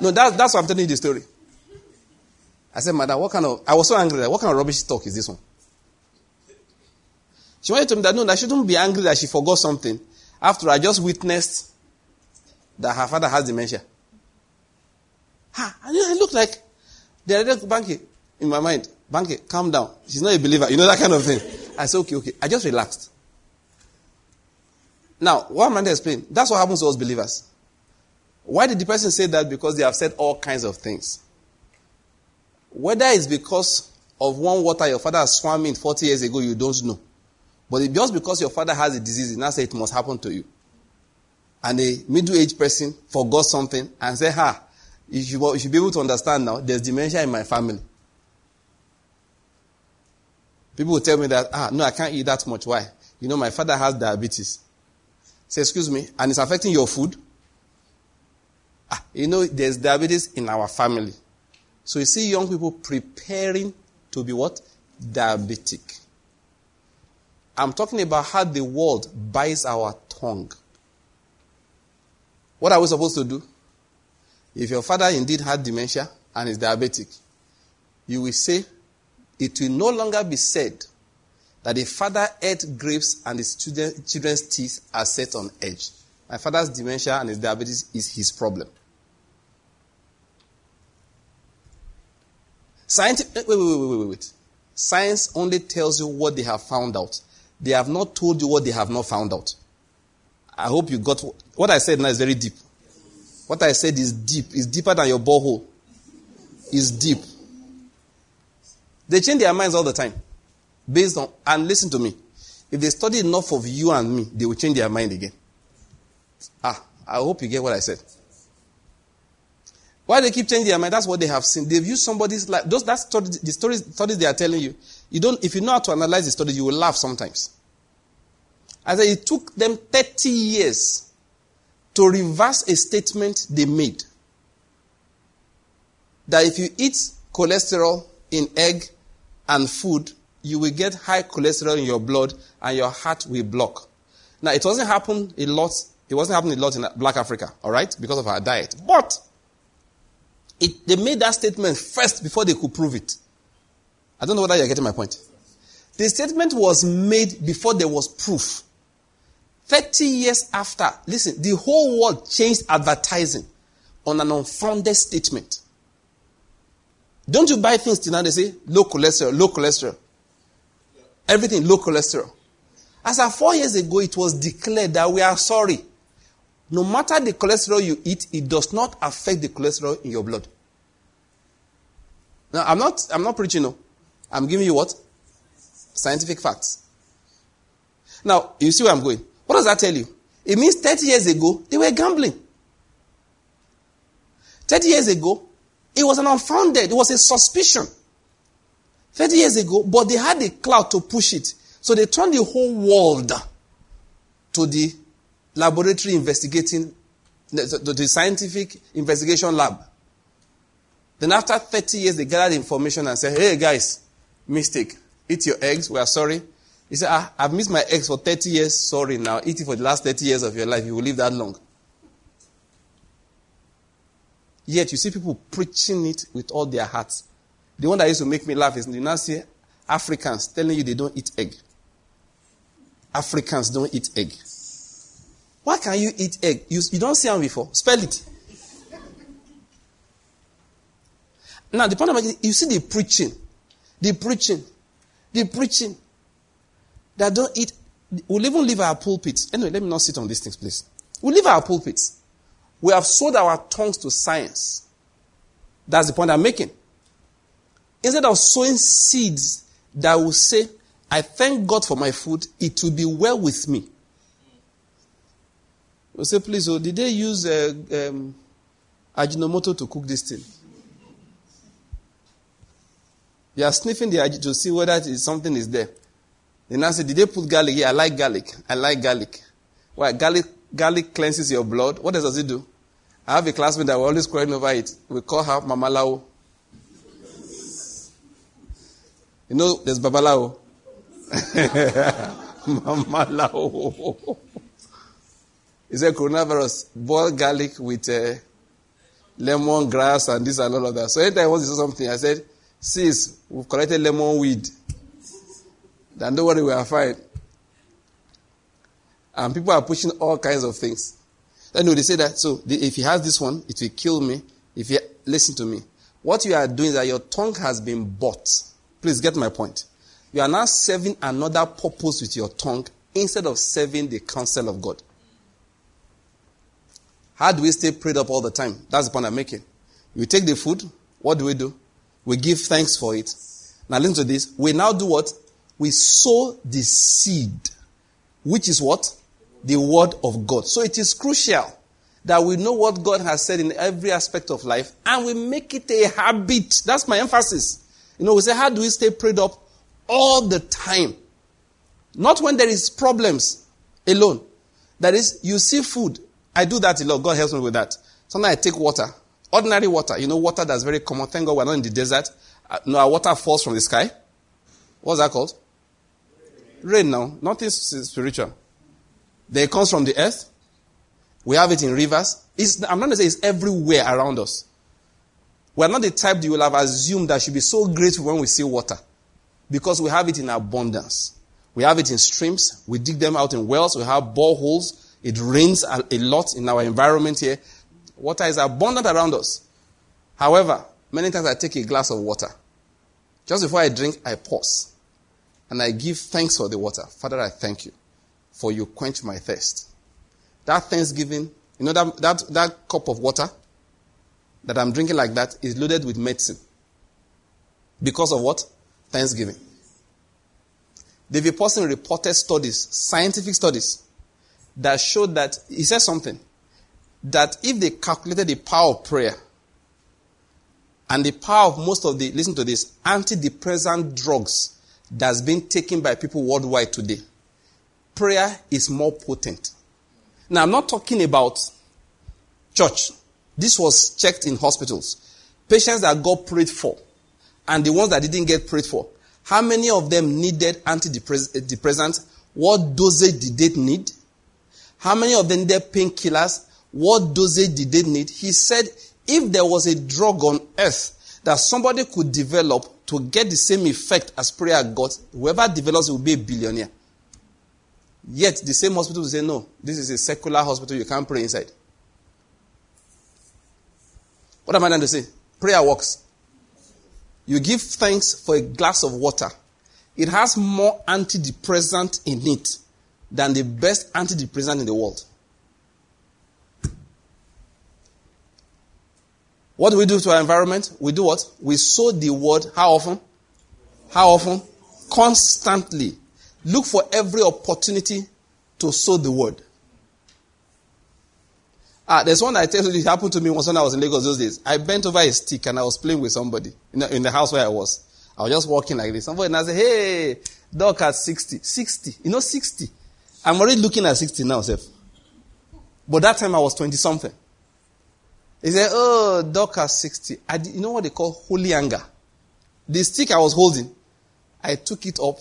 no, that, that's why I'm telling you the story. I said, Madam, what kind of. I was so angry. That, what kind of rubbish talk is this one? She wanted to tell me that no, I shouldn't be angry that she forgot something. After I just witnessed that her father has dementia. Ha! And I look like the other Banky in my mind. Banky, calm down. She's not a believer. You know that kind of thing. I said, okay, okay. I just relaxed. Now, what am I to explain? That's what happens to us believers. Why did the person say that? Because they have said all kinds of things. Whether it's because of one water your father swam in 40 years ago, you don't know. But just because your father has a disease, now say it must happen to you. And a middle-aged person forgot something and said, ha, you should, you should be able to understand now, there's dementia in my family. People will tell me that, ah, no, I can't eat that much. Why? You know, my father has diabetes. Say, excuse me, and it's affecting your food? Ah, you know, there's diabetes in our family. So you see young people preparing to be what? Diabetic. I'm talking about how the world buys our tongue. What are we supposed to do? If your father indeed had dementia and is diabetic, you will say, it will no longer be said that a father ate grapes and his children's teeth are set on edge. My father's dementia and his diabetes is his problem. Science, eh, wait, wait, wait, wait, wait. Science only tells you what they have found out. They have not told you what they have not found out. I hope you got what I said now is very deep. What I said is deep. It's deeper than your borehole. It's deep. They change their minds all the time. Based on, and listen to me. If they study enough of you and me, they will change their mind again. Ah, I hope you get what I said. Why they keep changing their mind? That's what they have seen. They've used somebody's life. Those that's study, the stories, studies they are telling you. You don't, if you know how to analyze the story, you will laugh sometimes. I said it took them 30 years to reverse a statement they made. That if you eat cholesterol in egg and food, you will get high cholesterol in your blood and your heart will block. Now, it wasn't happen a lot. It wasn't happening a lot in Black Africa, all right, because of our diet. But it, they made that statement first before they could prove it. I don't know whether you're getting my point. The statement was made before there was proof. 30 years after, listen, the whole world changed advertising on an unfounded statement. Don't you buy things till now they say low cholesterol, low cholesterol. Everything low cholesterol. As of four years ago, it was declared that we are sorry. No matter the cholesterol you eat, it does not affect the cholesterol in your blood. Now, I'm not, I'm not preaching, no. I'm giving you what? Scientific facts. Now, you see where I'm going. What does that tell you? It means 30 years ago, they were gambling. 30 years ago, it was an unfounded, it was a suspicion. 30 years ago, but they had the cloud to push it. So they turned the whole world to the laboratory investigating, to the scientific investigation lab. Then after 30 years, they gathered information and said, hey guys, mistake. Eat your eggs. We are sorry. He said, ah, I've missed my eggs for 30 years. Sorry now. Eat it for the last 30 years of your life. You will live that long. Yet you see people preaching it with all their hearts. The one that used to make me laugh is you now see Africans telling you they don't eat egg. Africans don't eat egg. Why can you eat egg? You, you don't see them before. Spell it. Now, the point it, you see the preaching, the preaching, the preaching that don't eat. We'll even leave our pulpits. Anyway, let me not sit on these things, please. We'll leave our pulpits. We have sold our tongues to science. That's the point I'm making. Instead of sowing seeds that will say, I thank God for my food, it will be well with me. We'll say, please, oh, did they use uh, um, Ajinomoto to cook this thing? You are sniffing the aj to see whether something is there. Then I say, did they put garlic? Yeah, I like garlic. I like garlic. Why? Garlic, garlic cleanses your blood. What does it do? I have a classmate that we're always crying over it. We call her Mamalawo. You know, there's Babalawo. <laughs> Mamalawo. He said coronavirus, boil garlic with uh, lemon grass and this and all of that. So anytime I want to say something, I said, Sis, we've collected lemon weed. Then don't worry, we are fine. And people are pushing all kinds of things. Then they say that, so if he has this one, it will kill me. If you listen to me. What you are doing is that your tongue has been bought. Please get my point. You are now serving another purpose with your tongue instead of serving the counsel of God. How do we stay prayed up all the time? That's the point I'm making. We take the food, what do we do? We give thanks for it. Now listen to this. We now do what? We sow the seed, which is what? The word of God. So it is crucial that we know what God has said in every aspect of life and we make it a habit. That's my emphasis. You know, we say, how do we stay prayed up all the time? Not when there is problems alone. That is, you see food. I do that a lot. God helps me with that. Sometimes I take water. Ordinary water. You know, water that's very common. Thank God we're not in the desert. Uh, no, our water falls from the sky. What's that called? Rain now. Nothing spiritual. They comes from the earth. We have it in rivers. It's, I'm not going to say it's everywhere around us. We're not the type that you will have assumed that should be so grateful when we see water. Because we have it in abundance. We have it in streams. We dig them out in wells. We have boreholes. It rains a, a lot in our environment here. Water is abundant around us. However, many times I take a glass of water. Just before I drink, I pause. And I give thanks for the water. Father, I thank you for you quench my thirst. That thanksgiving, you know, that, that, that cup of water that I'm drinking like that is loaded with medicine. Because of what? Thanksgiving. David Pawson reported studies, scientific studies, that showed that, he said something, that if they calculated the power of prayer and the power of most of the, listen to this, antidepressant drugs that's been taken by people worldwide today, prayer is more potent. Now, I'm not talking about church. This was checked in hospitals. Patients that got prayed for and the ones that didn't get prayed for. How many of them needed antidepressants? Eh, what dosage did they need? How many of them needed painkillers? What dosage did they need? He said if there was a drug on earth that somebody could develop to get the same effect as prayer got, whoever develops will be a billionaire. Yet the same hospital will say, no, this is a secular hospital, you can't pray inside. What am I trying to say? Prayer works. You give thanks for a glass of water. It has more antidepressant in it than the best antidepressant in the world. What do we do to our environment? We do what? We sow the word how often? How often? Constantly. Look for every opportunity to sow the word. Ah, there's one I tell you, it happened to me once when I was in Lagos those days. I bent over a stick and I was playing with somebody in the, in the house where I was. I was just walking like this. Somebody and I said, hey, dog at 60. 60. You know, 60. I'm already looking at 60 now, Seth. But that time I was 20 something. He said, oh, dog at 60. I did, you know what they call holy anger? The stick I was holding, I took it up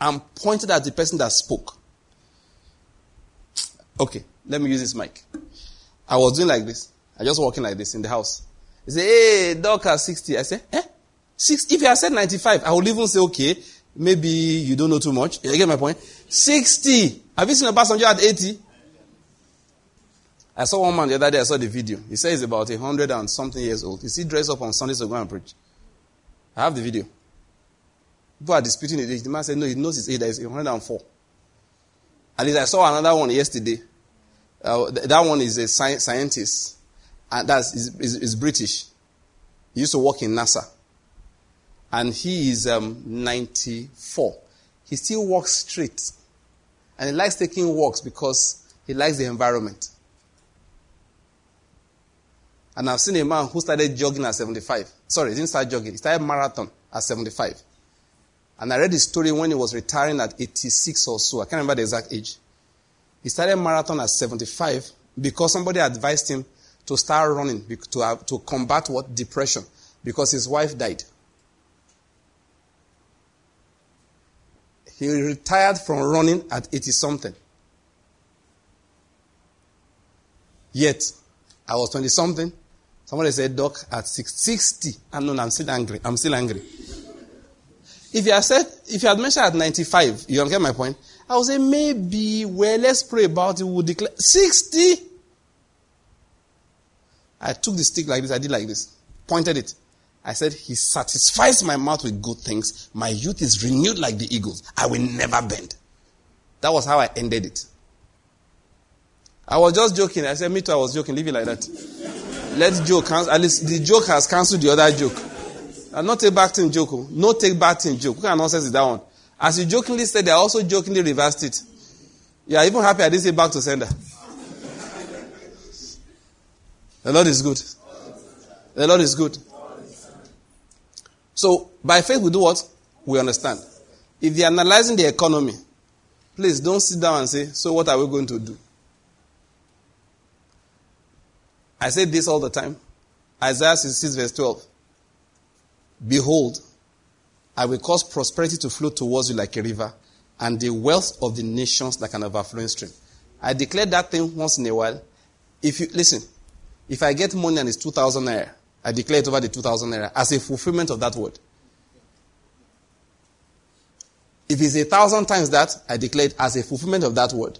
and pointed at the person that spoke. Okay, let me use this mic. I was doing like this. I just walking like this in the house. He said, hey, doctor, 60. I said, eh? Six, if you had said 95, I would even say, okay, maybe you don't know too much. You get my point? 60. Have you seen a passenger at 80? I saw one man the other day, I saw the video. He says about 100 and something years old. He dressed up on Sundays to go and preach? I have the video. People are disputing age. The man said, no, he knows his age is 104. At least I saw another one yesterday. Uh, that one is a sci- scientist. And that's is, is, is, British. He used to work in NASA. And he is um, 94. He still walks straight. And he likes taking walks because he likes the environment. And I've seen a man who started jogging at 75. Sorry, he didn't start jogging. He started marathon at 75. And I read his story when he was retiring at 86 or so. I can't remember the exact age. He started marathon at 75 because somebody advised him to start running to, have, to combat what? Depression. Because his wife died. He retired from running at 80 something. Yet, I was 20 something. Somebody said, Doc, at 60. I'm no, I'm still angry. I'm still angry. If you had said, if you had mentioned at 95, you get my point? I would say maybe, well, let's pray about it. We'll declare 60. I took the stick like this. I did like this. Pointed it. I said, He satisfies my mouth with good things. My youth is renewed like the eagles. I will never bend. That was how I ended it. I was just joking. I said, Me too, I was joking. Leave it like that. Let's joke. At least the joke has cancelled the other joke. And not take back thing joke. oh. No take back thing joke. Who of nonsense is that one? As you jokingly said, they also jokingly reversed it. You are even happy I didn't say back to sender. The Lord is good. The Lord is good. So, by faith, we do what? We understand. If you're analyzing the economy, please don't sit down and say, So, what are we going to do? I say this all the time. Isaiah 66, verse 12. Behold, I will cause prosperity to flow towards you like a river, and the wealth of the nations like an overflowing stream. I declare that thing once in a while. If you listen, if I get money and it's 2,000 naira, I declare it over the 2,000 naira as a fulfillment of that word. If it's a thousand times that, I declare it as a fulfillment of that word.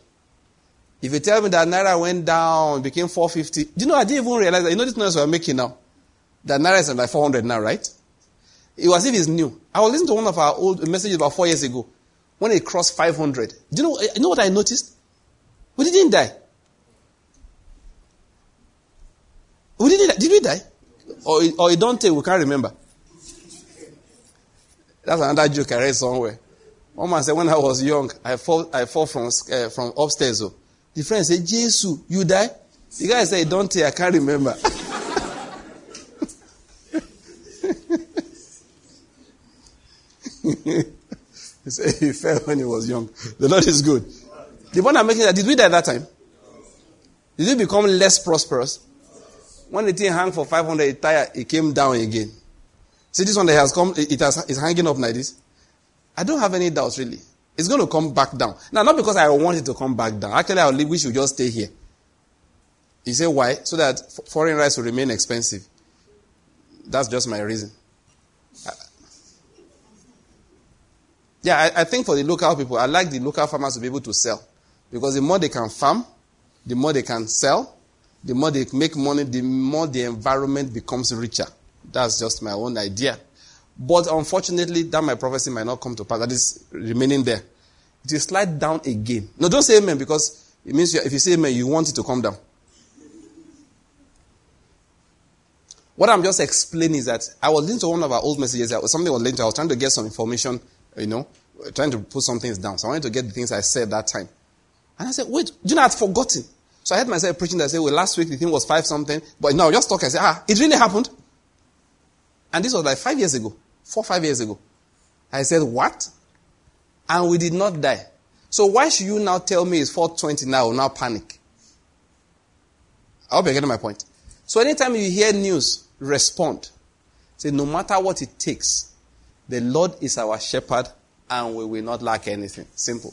If you tell me that naira went down, became 450, do you know I didn't even realize that. You know this noise we're making now? That naira is like 400 now, right? It was if it's new. I was listening to one of our old messages about four years ago when it crossed 500. Do you know, you know what I noticed? We didn't die. We didn't die. Did we die? Or, or you don't take, we can't remember. That's another joke I read somewhere. One man said, when I was young, I fall, I fall from, uh, from upstairs. Oh. The friend said, Jesus, you die? The guy said, don't take, I can't remember. <laughs> he said he fell when he was young. The Lord is good. The point I'm making that, did we die that time? Did we become less prosperous? When the thing hung for 500, it, tired, it came down again. See this one that has come, it has, is hanging up like this. I don't have any doubts really. It's going to come back down. Now, not because I want it to come back down. Actually, I wish you just stay here. You say why? So that foreign rice will remain expensive. That's just my reason. Yeah, I, I, think for the local people, I like the local farmers to be able to sell. Because the more they can farm, the more they can sell, the more they make money, the more the environment becomes richer. That's just my own idea. But unfortunately, that my prophecy might not come to pass. That is remaining there. It will slide down again. No, don't say amen because it means if you say amen, you want it to come down. What I'm just explaining is that I was listening to one of our old messages. Something was linked. I was trying to get some information you know, trying to put some things down. So I wanted to get the things I said that time. And I said, wait, do you know I'd forgotten? So I heard myself preaching that I said, well, last week the thing was five something, but now just talk. I said, ah, it really happened. And this was like five years ago, four, five years ago. I said, what? And we did not die. So why should you now tell me it's 420 now, now panic? I hope you're getting my point. So anytime you hear news, respond. Say, no matter what it takes, the Lord is our shepherd and we will not lack anything. Simple.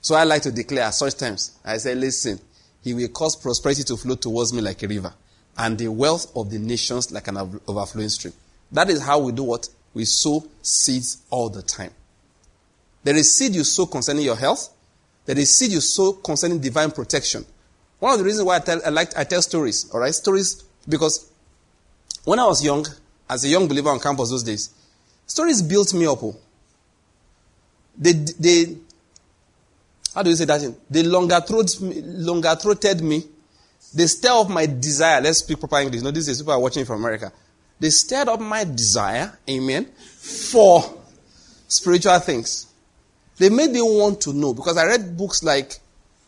So I like to declare at such times, I say, listen, he will cause prosperity to flow towards me like a river and the wealth of the nations like an overflowing stream. That is how we do what? We sow seeds all the time. There is seed you sow concerning your health. There is seed you sow concerning divine protection. One of the reasons why I tell, I like, I tell stories, alright? Stories, because when I was young, as a young believer on campus those days, stories built me up. Oh. They, they, how do you say that? They longer throated, me. They stirred up my desire. Let's speak proper English. No, this is people are watching from America. They stirred up my desire, amen, for spiritual things. They made me want to know because I read books like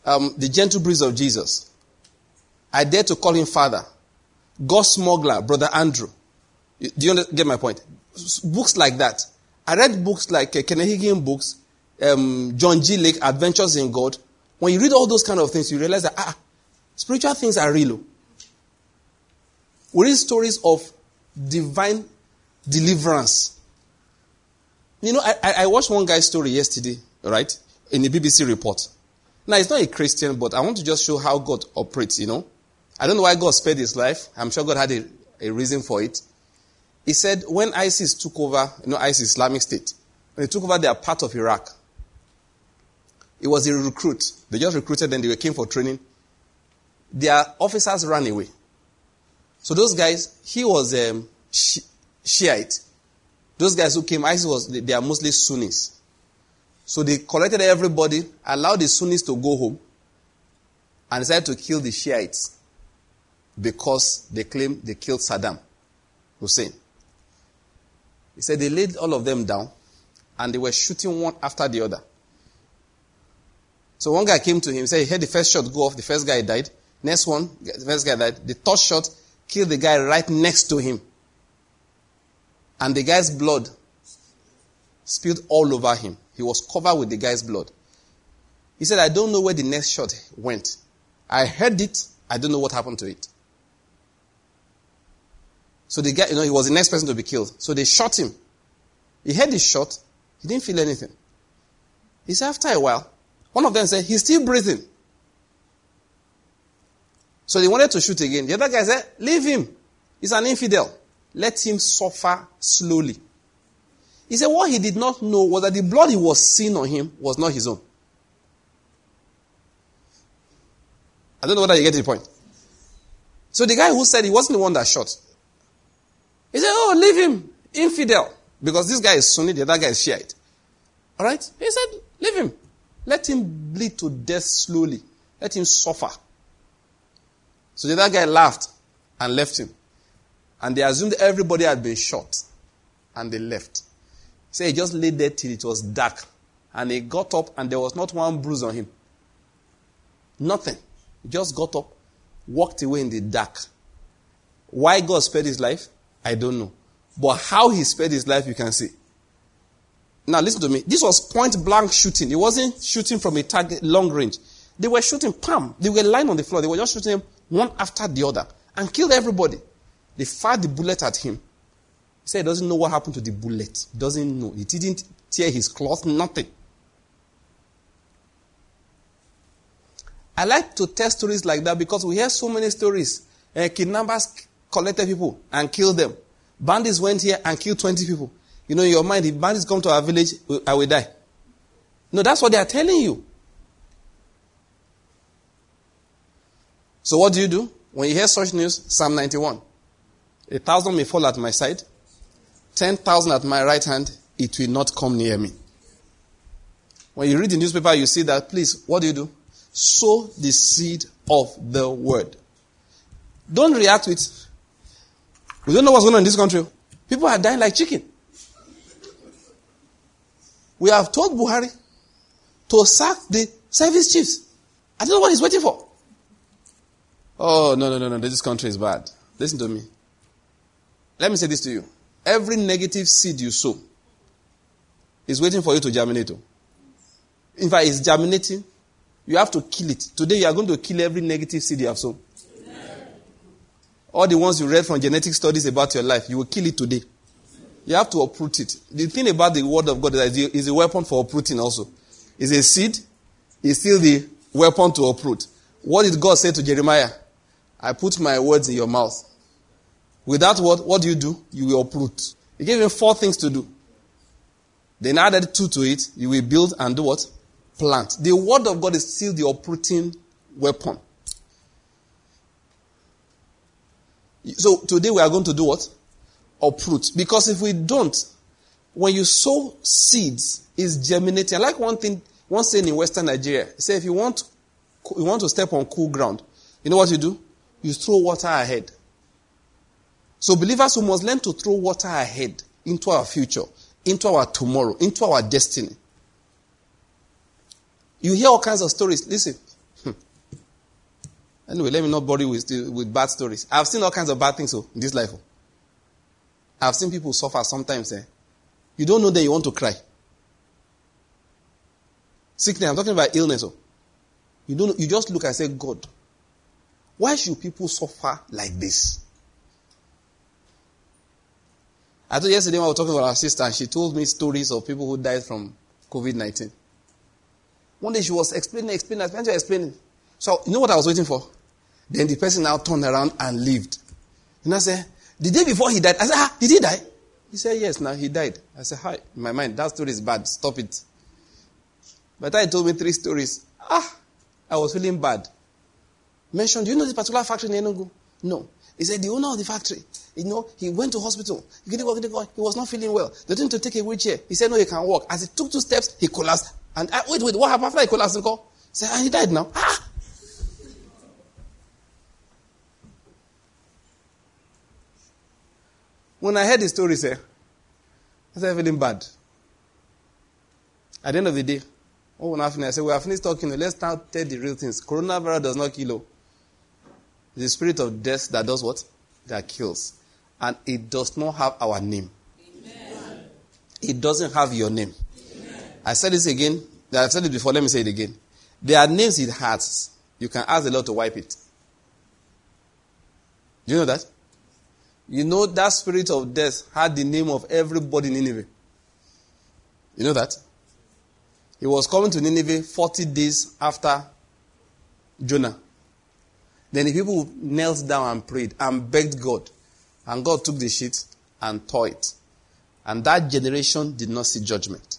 um, The Gentle Breeze of Jesus. I dare to call him Father. God Smuggler, Brother Andrew. Do you get my point? Books like that. I read books like uh, Kenneth books, um, John G. Lake, Adventures in God. When you read all those kind of things, you realize that ah, spiritual things are real. We read stories of divine deliverance. You know, I, I watched one guy's story yesterday, right, in the BBC report. Now, he's not a Christian, but I want to just show how God operates, you know. I don't know why God spared his life. I'm sure God had a, a reason for it. He said when ISIS took over, you know, ISIS, Islamic State, when they took over their part of Iraq, it was a recruit. They just recruited them, they came for training. Their officers ran away. So those guys, he was um, Shiite. Those guys who came, ISIS was, they are mostly Sunnis. So they collected everybody, allowed the Sunnis to go home, and decided to kill the Shiites because they claim they killed Saddam. Hussein. He said they laid all of them down and they were shooting one after the other. So one guy came to him, said he heard the first shot go off, the first guy died. Next one, the first guy died. The third shot killed the guy right next to him. And the guy's blood spilled all over him. He was covered with the guy's blood. He said, I don't know where the next shot went. I heard it. I don't know what happened to it. So the guy, you know, he was the next person to be killed. So they shot him. He heard the shot. He didn't feel anything. He said, after a while, one of them said, he's still breathing. So they wanted to shoot again. The other guy said, leave him. He's an infidel. Let him suffer slowly. He said what he did not know was that the blood he was seeing on him was not his own. I don't know whether you get the point. So the guy who said he wasn't the one that shot, he said, Oh, leave him, infidel. Because this guy is Sunni, the other guy is Shiite. Alright? He said, Leave him. Let him bleed to death slowly. Let him suffer. So the other guy laughed and left him. And they assumed everybody had been shot. And they left. So he just lay there till it was dark. And he got up and there was not one bruise on him. Nothing. He just got up, walked away in the dark. Why God spared his life? I don't know. But how he spared his life, you can see. Now listen to me. This was point blank shooting. It wasn't shooting from a target long range. They were shooting pam. They were lying on the floor. They were just shooting them one after the other and killed everybody. They fired the bullet at him. He said he doesn't know what happened to the bullet. Doesn't know. He didn't tear his cloth, nothing. I like to tell stories like that because we hear so many stories. Uh, kidnappers collected people and killed them. Bandits went here and killed 20 people. You know, in your mind, if bandits come to our village, I will die. No, that's what they are telling you. So what do you do? When you hear such news, Psalm 91. A thousand may fall at my side, ten thousand at my right hand, it will not come near me. When you read the newspaper, you see that, please, what do you do? Sow the seed of the word. Don't react with, we don't know what's going on in this country. People are dying like chicken. We have told Buhari to sack the service chiefs. I don't know what he's waiting for. Oh, no, no, no, no. This country is bad. Listen to me. Let me say this to you. Every negative seed you sow is waiting for you to germinate. Oh. In fact, it's germinating. You have to kill it. Today, you are going to kill every negative seed you have sown. All the ones you read from genetic studies about your life, you will kill it today. You have to uproot it. The thing about the word of God is that it's a weapon for uprooting also. It's a seed. It's still the weapon to uproot. What did God say to Jeremiah? I put my words in your mouth. With that word, what do you do? You will uproot. He gave him four things to do. Then added two to it. You will build and do what? Plant. The word of God is still the uprooting weapon. So today we are going to do what? Uproot. Because if we don't, when you sow seeds, it's germinating. I like one thing, one saying in Western Nigeria. Say if you want, you want to step on cool ground, you know what you do? You throw water ahead. So believers who must learn to throw water ahead into our future, into our tomorrow, into our destiny. You hear all kinds of stories. Listen. Hmm. Anyway, let me not bore you with, with bad stories. I've seen all kinds of bad things oh, in this life. Oh. I've seen people suffer sometimes. Eh? You don't know that you want to cry. Sickness, I'm talking about illness. Oh. You, don't, you just look and say, God, why should people suffer like this? I thought yesterday when I was talking about our sister, and she told me stories of people who died from COVID 19. One day she was explaining, explaining, explaining, explaining. So, you know what I was waiting for? Then the person now turned around and lived. And I said, The day before he died, I said, Ah, did he die? He said, Yes, now he died. I said, Hi. In my mind, that story is bad. Stop it. But I told me three stories. Ah, I was feeling bad mentioned, do you know this particular factory in Enugu? No. He said, the owner of the factory, you know, he went to hospital. He was not feeling well. They him to take a wheelchair. He said, no, he can walk. As he took two steps, he collapsed. And uh, wait, wait, what happened after he collapsed? He said, ah, he died now. Ah! When I heard the story, sir, I started feeling bad. At the end of the day, oh, when I finished, I said, we have finished talking. Let's now tell the real things. Coronavirus does not kill. The spirit of death that does what? That kills. And it does not have our name. Amen. It doesn't have your name. Amen. I said this again. I've said it before. Let me say it again. There are names it has. You can ask the Lord to wipe it. Do you know that? You know that spirit of death had the name of everybody in Nineveh. You know that? He was coming to Nineveh 40 days after Jonah. Then the people knelt down and prayed and begged God. And God took the sheet and tore it. And that generation did not see judgment.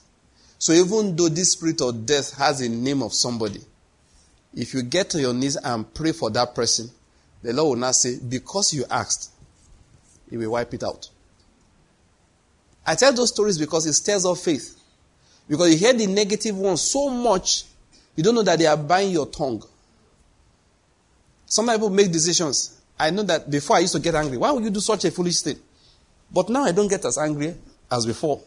So even though this spirit of death has a name of somebody, if you get to your knees and pray for that person, the Lord will not say, because you asked, He will wipe it out. I tell those stories because it stirs up faith. Because you hear the negative ones so much, you don't know that they are buying your tongue. Some people make decisions. I know that before I used to get angry. Why would you do such a foolish thing? But now I don't get as angry as before.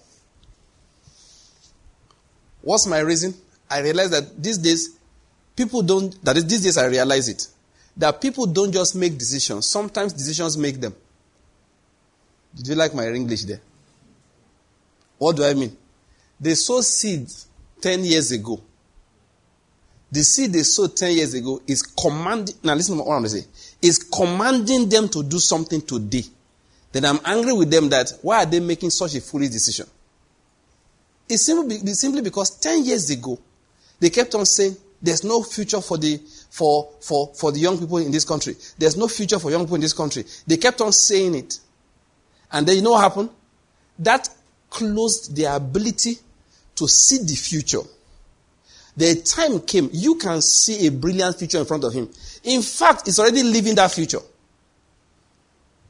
What's my reason? I realize that these days, people don't, that is, these days I realize it, that people don't just make decisions. Sometimes decisions make them. Did you like my English there? What do I mean? They sow seeds 10 years ago. The seed they sowed 10 years ago is commanding, now listen to what I'm going to say, is commanding them to do something today. Then I'm angry with them that why are they making such a foolish decision? It's simply, simply because 10 years ago, they kept on saying, there's no future for the, for, for, for the young people in this country. There's no future for young people in this country. They kept on saying it. And then you know what happened? That closed their ability to see the future. The time came, you can see a brilliant future in front of him. In fact, he's already living that future.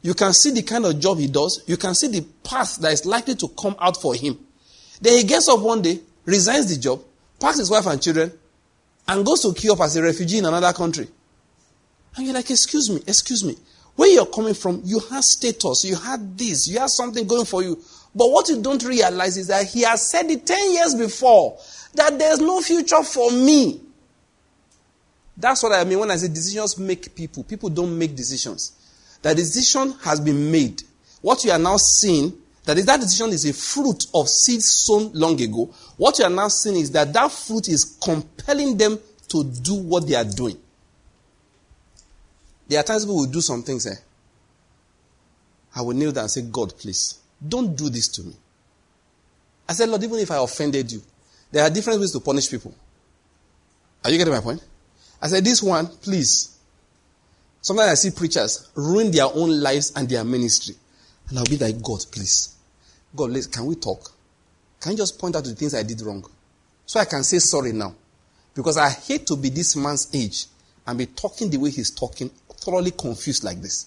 You can see the kind of job he does. You can see the path that is likely to come out for him. Then he gets up one day, resigns the job, packs his wife and children, and goes to queue up as a refugee in another country. And you're like, excuse me, excuse me. Where you're coming from, you have status, you had this, you have something going for you. But what you don't realize is that he has said it 10 years before that there's no future for me. That's what I mean when I say decisions make people. People don't make decisions. The decision has been made. What you are now seeing that is, that decision is a fruit of seeds sown long ago. What you are now seeing is that that fruit is compelling them to do what they are doing. There are times people will do some things. Eh? I will kneel down and say, God, please, don't do this to me. I said, Lord, even if I offended you, there are different ways to punish people. Are you getting my point? I said, this one, please. Sometimes I see preachers ruin their own lives and their ministry. And I'll be like, God, please. God, can we talk? Can you just point out the things I did wrong? So I can say sorry now. Because I hate to be this man's age and be talking the way he's talking, thoroughly confused like this.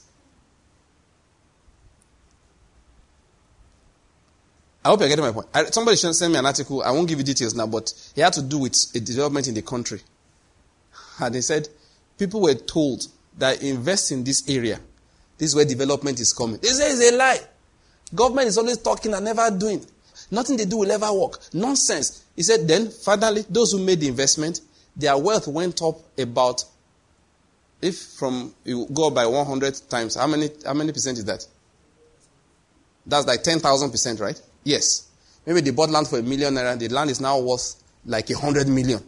I hope you're getting my point. I, somebody send me an article. I won't give you details now, but it had to do with a development in the country. And they said people were told that invest in this area. This is where development is coming. They say it's a lie. Government is always talking and never doing. Nothing they do will ever work. Nonsense. He said, then, finally, those who made the investment, their wealth went up about, if from, you go by 100 times, how many, how many percent is that? That's like 10,000 percent, right? Yes. Maybe they bought land for a million naira, the land is now worth like a hundred million.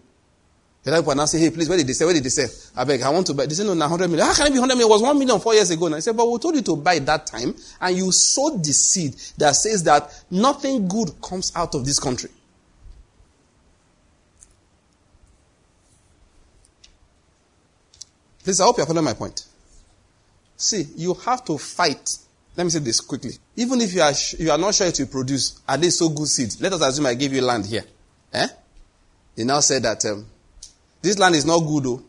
The other people now say, hey, please, where did they say? Where did they say? I beg, I want to buy. They say, no, now 100 million. How can it be 100 million? It was 1 million four years ago. And I said, but we told you to buy that time, and you sowed the seed that says that nothing good comes out of this country. Please, I hope you're following my point. See, you have to fight. Let me say this quickly. Even if you are, you are not sure to produce, are they so good seeds? Let us assume I give you land here. Eh? They now say that um, this land is not good, though.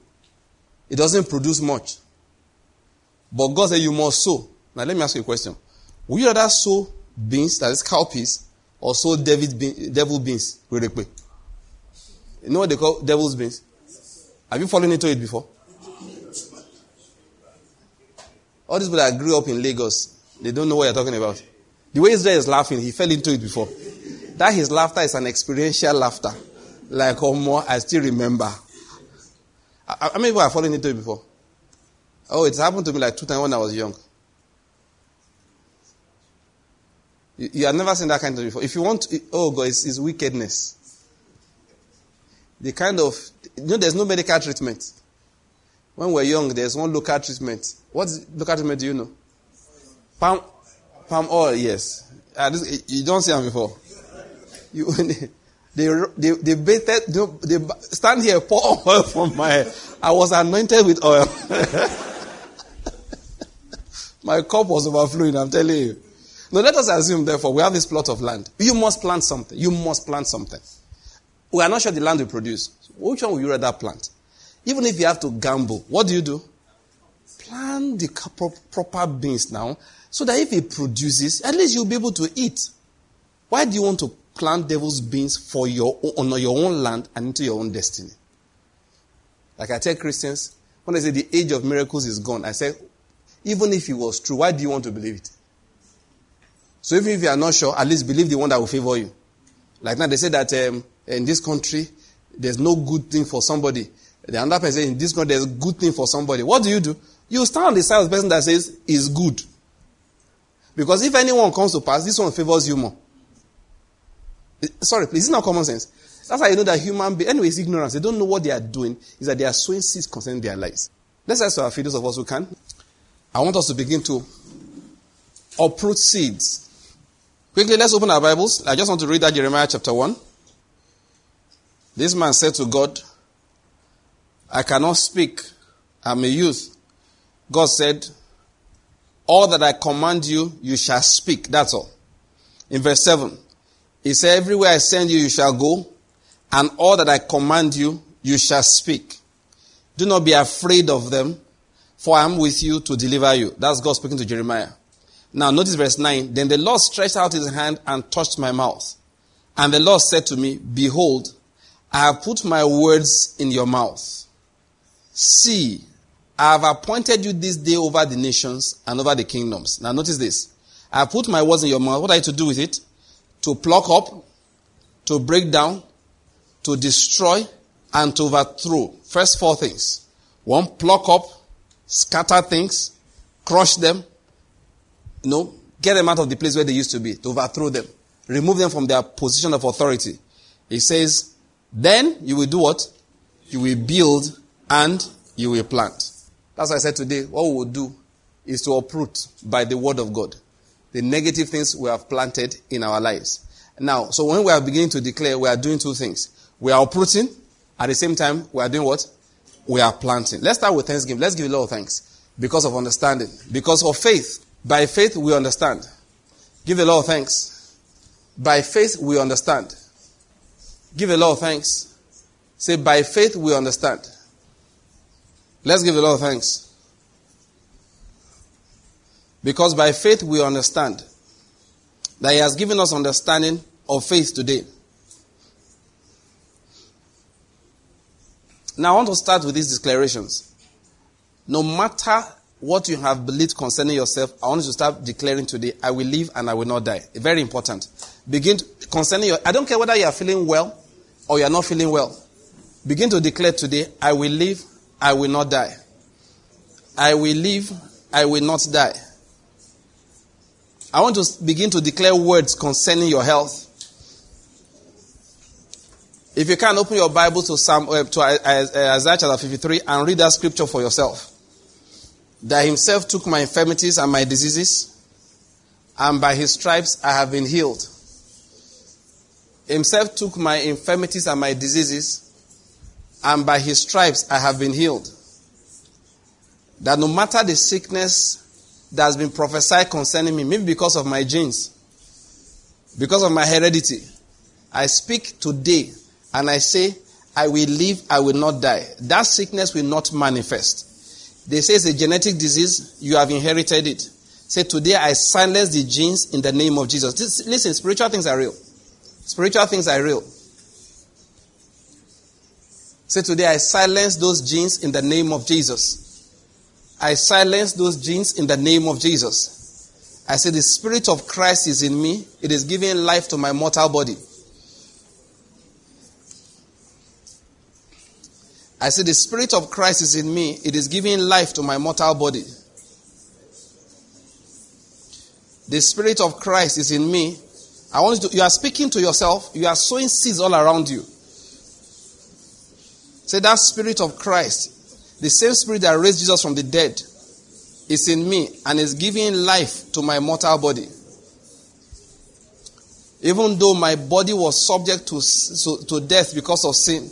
It doesn't produce much. But God said you must sow. Now let me ask you a question. Will you rather sow beans, that is cowpeas, or sow bean, devil beans? You know what they call devil's beans? Have you fallen into it before? All these people that grew up in Lagos, they don't know what you're talking about. The way Israel is laughing, he fell into it before. That his laughter is an experiential laughter. Like, oh, more, I still remember. How many people have fallen into it before? Oh, it's happened to me like two times when I was young. You, you have never seen that kind of before. If you want, oh God, it's, it's wickedness. The kind of, you know, there's no medical treatment. When we're young, there's one local treatment. What local treatment do you know? Palm, palm oil, yes. Uh, this, you don't see them before. You, <laughs> they, they, they, they, they stand here, pour <laughs> oil from my head. I was anointed with oil. <laughs> my cup was overflowing, I'm telling you. Now let us assume, therefore, we have this plot of land. You must plant something. You must plant something. We are not sure the land will produce. Which one will you rather plant? Even if you have to gamble, what do you do? Plant the proper beans now, so that if it produces, at least you'll be able to eat. Why do you want to plant devil's beans for your on your own land and into your own destiny? Like I tell Christians, when I say the age of miracles is gone, I say, even if it was true, why do you want to believe it? So even if you are not sure, at least believe the one that will favor you. Like now, they say that um, in this country, there's no good thing for somebody. The other person says, in this country, there's good thing for somebody. What do you do? You stand on the side of the person that says is good. Because if anyone comes to pass, this one favors you more. Sorry, please, it's not common sense. That's how you know that human beings, anyway, it's ignorance. They don't know what they are doing, is that they are sowing seeds concerning their lives. Let's ask our few those of us who can. I want us to begin to uproot seeds Quickly, let's open our Bibles. I just want to read that Jeremiah chapter 1. This man said to God, I cannot speak. I'm a youth. God said, All that I command you, you shall speak. That's all. In verse 7, he said, Everywhere I send you, you shall go, and all that I command you, you shall speak. Do not be afraid of them, for I am with you to deliver you. That's God speaking to Jeremiah. Now, notice verse 9. Then the Lord stretched out his hand and touched my mouth. And the Lord said to me, Behold, I have put my words in your mouth. See, I have appointed you this day over the nations and over the kingdoms. Now, notice this. I have put my words in your mouth. What are you to do with it? To pluck up, to break down, to destroy, and to overthrow. First four things. One, pluck up, scatter things, crush them, you know, get them out of the place where they used to be, to overthrow them, remove them from their position of authority. He says, then you will do what? You will build and you will plant. That's why I said today, what we will do is to uproot by the word of God the negative things we have planted in our lives. Now, so when we are beginning to declare, we are doing two things. We are uprooting, at the same time, we are doing what? We are planting. Let's start with thanksgiving. Let's give a lot of thanks because of understanding, because of faith. By faith, we understand. Give a lot of thanks. By faith, we understand. Give a lot of thanks. Say, by faith, we understand. Let's give lot of thanks. Because by faith, we understand that He has given us understanding of faith today. Now, I want to start with these declarations. No matter what you have believed concerning yourself, I want you to start declaring today, I will live and I will not die. Very important. Begin to, concerning your, I don't care whether you are feeling well or you are not feeling well. Begin to declare today, I will live, I will not die. I will live, I will not die. I want to begin to declare words concerning your health. If you can, open your Bible to, Psalm, uh, to Isaiah chapter 53 and read that scripture for yourself that himself took my infirmities and my diseases, and by his stripes I have been healed. Himself took my infirmities and my diseases, and by his stripes I have been healed. That no matter the sickness that has been prophesied concerning me, maybe because of my genes, because of my heredity, I speak today and I say, I will live, I will not die. That sickness will not manifest. They say it's a genetic disease, you have inherited it. Say, today I silence the genes in the name of Jesus. This, listen, spiritual things are real. Spiritual things are real. Say, today I silence those genes in the name of Jesus. I silence those genes in the name of Jesus. I say, The Spirit of Christ is in me. It is giving life to my mortal body. I say, The Spirit of Christ is in me. It is giving life to my mortal body. The Spirit of Christ is in me. I want you to, you are speaking to yourself. You are sowing seeds all around you. Say, That Spirit of Christ, the same Spirit that raised Jesus from the dead, is in me and is giving life to my mortal body. Even though my body was subject to, to death because of sin,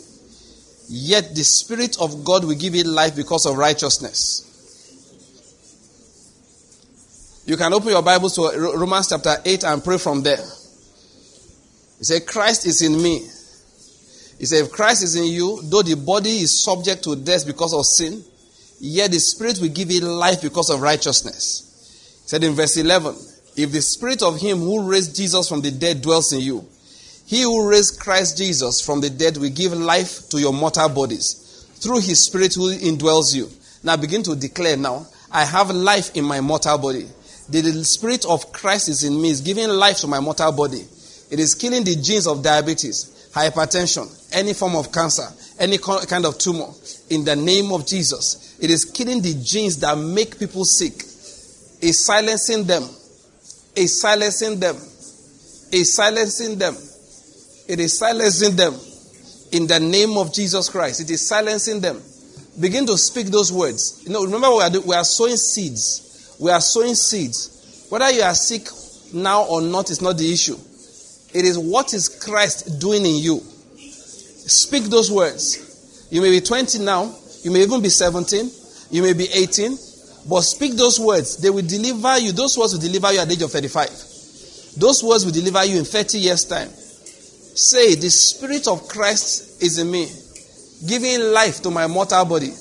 Yet the Spirit of God will give it life because of righteousness. You can open your Bibles to Romans chapter 8 and pray from there. He said, Christ is in me. He said, if Christ is in you, though the body is subject to death because of sin, yet the Spirit will give it life because of righteousness. He said in verse 11, if the Spirit of Him who raised Jesus from the dead dwells in you, he who raised Christ Jesus from the dead will give life to your mortal bodies through his spirit who indwells you. Now begin to declare now, I have life in my mortal body. The spirit of Christ is in me, is giving life to my mortal body. It is killing the genes of diabetes, hypertension, any form of cancer, any kind of tumor. In the name of Jesus, it is killing the genes that make people sick. It's silencing them. It's silencing them. It's silencing them it is silencing them in the name of Jesus Christ. It is silencing them. Begin to speak those words. You know, remember we are, we are sowing seeds. We are sowing seeds. Whether you are sick now or not is not the issue. It is what is Christ doing in you. Speak those words. You may be 20 now. You may even be 17. You may be 18. But speak those words. They will deliver you. Those words will deliver you at the age of 35. Those words will deliver you in 30 years' time. Say, The Spirit of Christ is in me, giving life to my mortal body.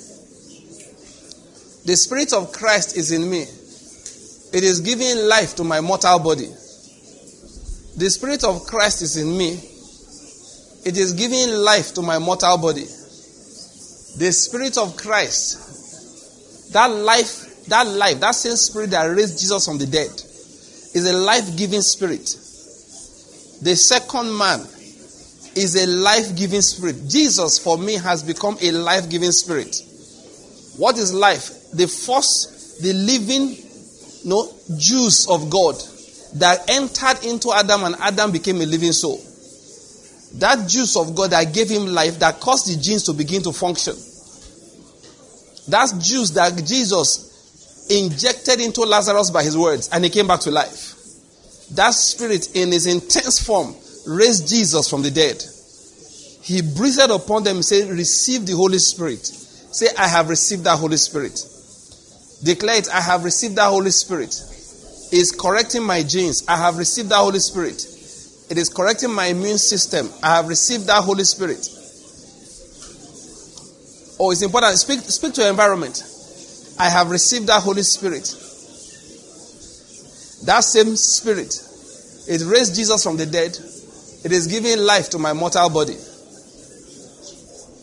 The Spirit of Christ is in me. It is giving life to my mortal body. The Spirit of Christ is in me. It is giving life to my mortal body. The Spirit of Christ, that life, that life, that same Spirit that raised Jesus from the dead, is a life giving Spirit. The second man is a life giving spirit. Jesus, for me, has become a life giving spirit. What is life? The force, the living no, juice of God that entered into Adam and Adam became a living soul. That juice of God that gave him life, that caused the genes to begin to function. That juice that Jesus injected into Lazarus by his words and he came back to life. That spirit in his intense form raised Jesus from the dead. He breathed upon them said, Receive the Holy Spirit. Say, I have received that Holy Spirit. Declare it, I have received that Holy Spirit. It's correcting my genes. I have received that Holy Spirit. It is correcting my immune system. I have received that Holy Spirit. Oh, it's important. Speak, speak to your environment. I have received that Holy Spirit. That same Spirit. It raised Jesus from the dead. It is giving life to my mortal body.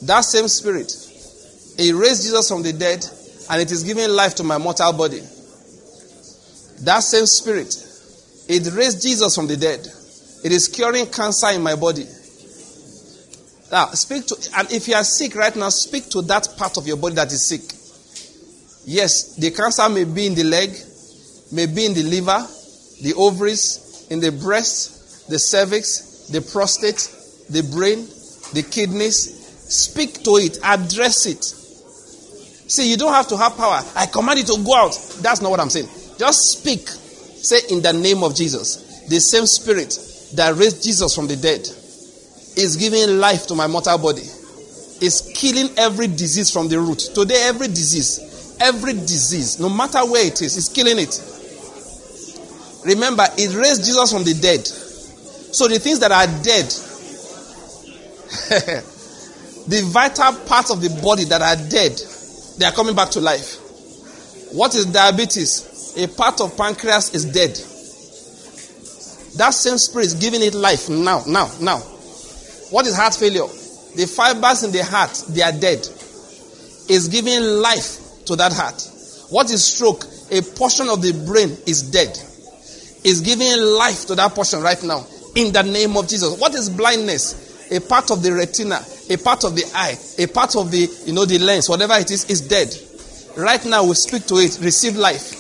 That same spirit, it raised Jesus from the dead and it is giving life to my mortal body. That same spirit, it raised Jesus from the dead. It is curing cancer in my body. Now, speak to, and if you are sick right now, speak to that part of your body that is sick. Yes, the cancer may be in the leg, may be in the liver, the ovaries, in the breast, the cervix, the prostate, the brain, the kidneys. Speak to it, address it. See, you don't have to have power. I command you to go out. That's not what I'm saying. Just speak. Say, in the name of Jesus, the same spirit that raised Jesus from the dead is giving life to my mortal body, is killing every disease from the root. Today, every disease, every disease, no matter where it is, is killing it. Remember, it raised Jesus from the dead. So the things that are dead, <laughs> the vital parts of the body that are dead, they are coming back to life. What is diabetes? A part of pancreas is dead. That same spirit is giving it life now, now, now. What is heart failure? The fibers in the heart, they are dead. Is giving life to that heart. What is stroke? A portion of the brain is dead. is giving life to that portion right now. In the name of Jesus. What is blindness? A part of the retina, a part of the eye, a part of the, you know, the lens, whatever it is, is dead. Right now we speak to it. Receive life.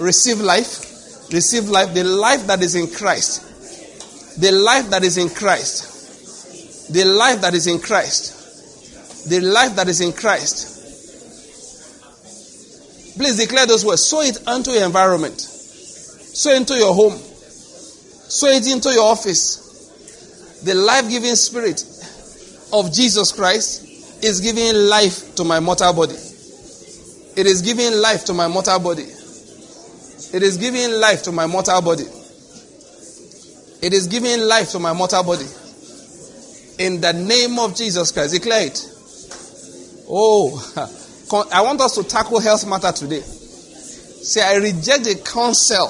Receive life. Receive life. The life that is in Christ. The life that is in Christ. The life that is in Christ. The life that is in Christ. Please declare those words. Sow it unto your environment. Sow into your home. Sow it into your office. The life giving spirit of Jesus Christ is giving life to my mortal body. It is giving life to my mortal body. It is giving life to my mortal body. It is giving life to my mortal body. In the name of Jesus Christ, declare it. Oh, <laughs> I want us to tackle health matter today. Say, I reject the counsel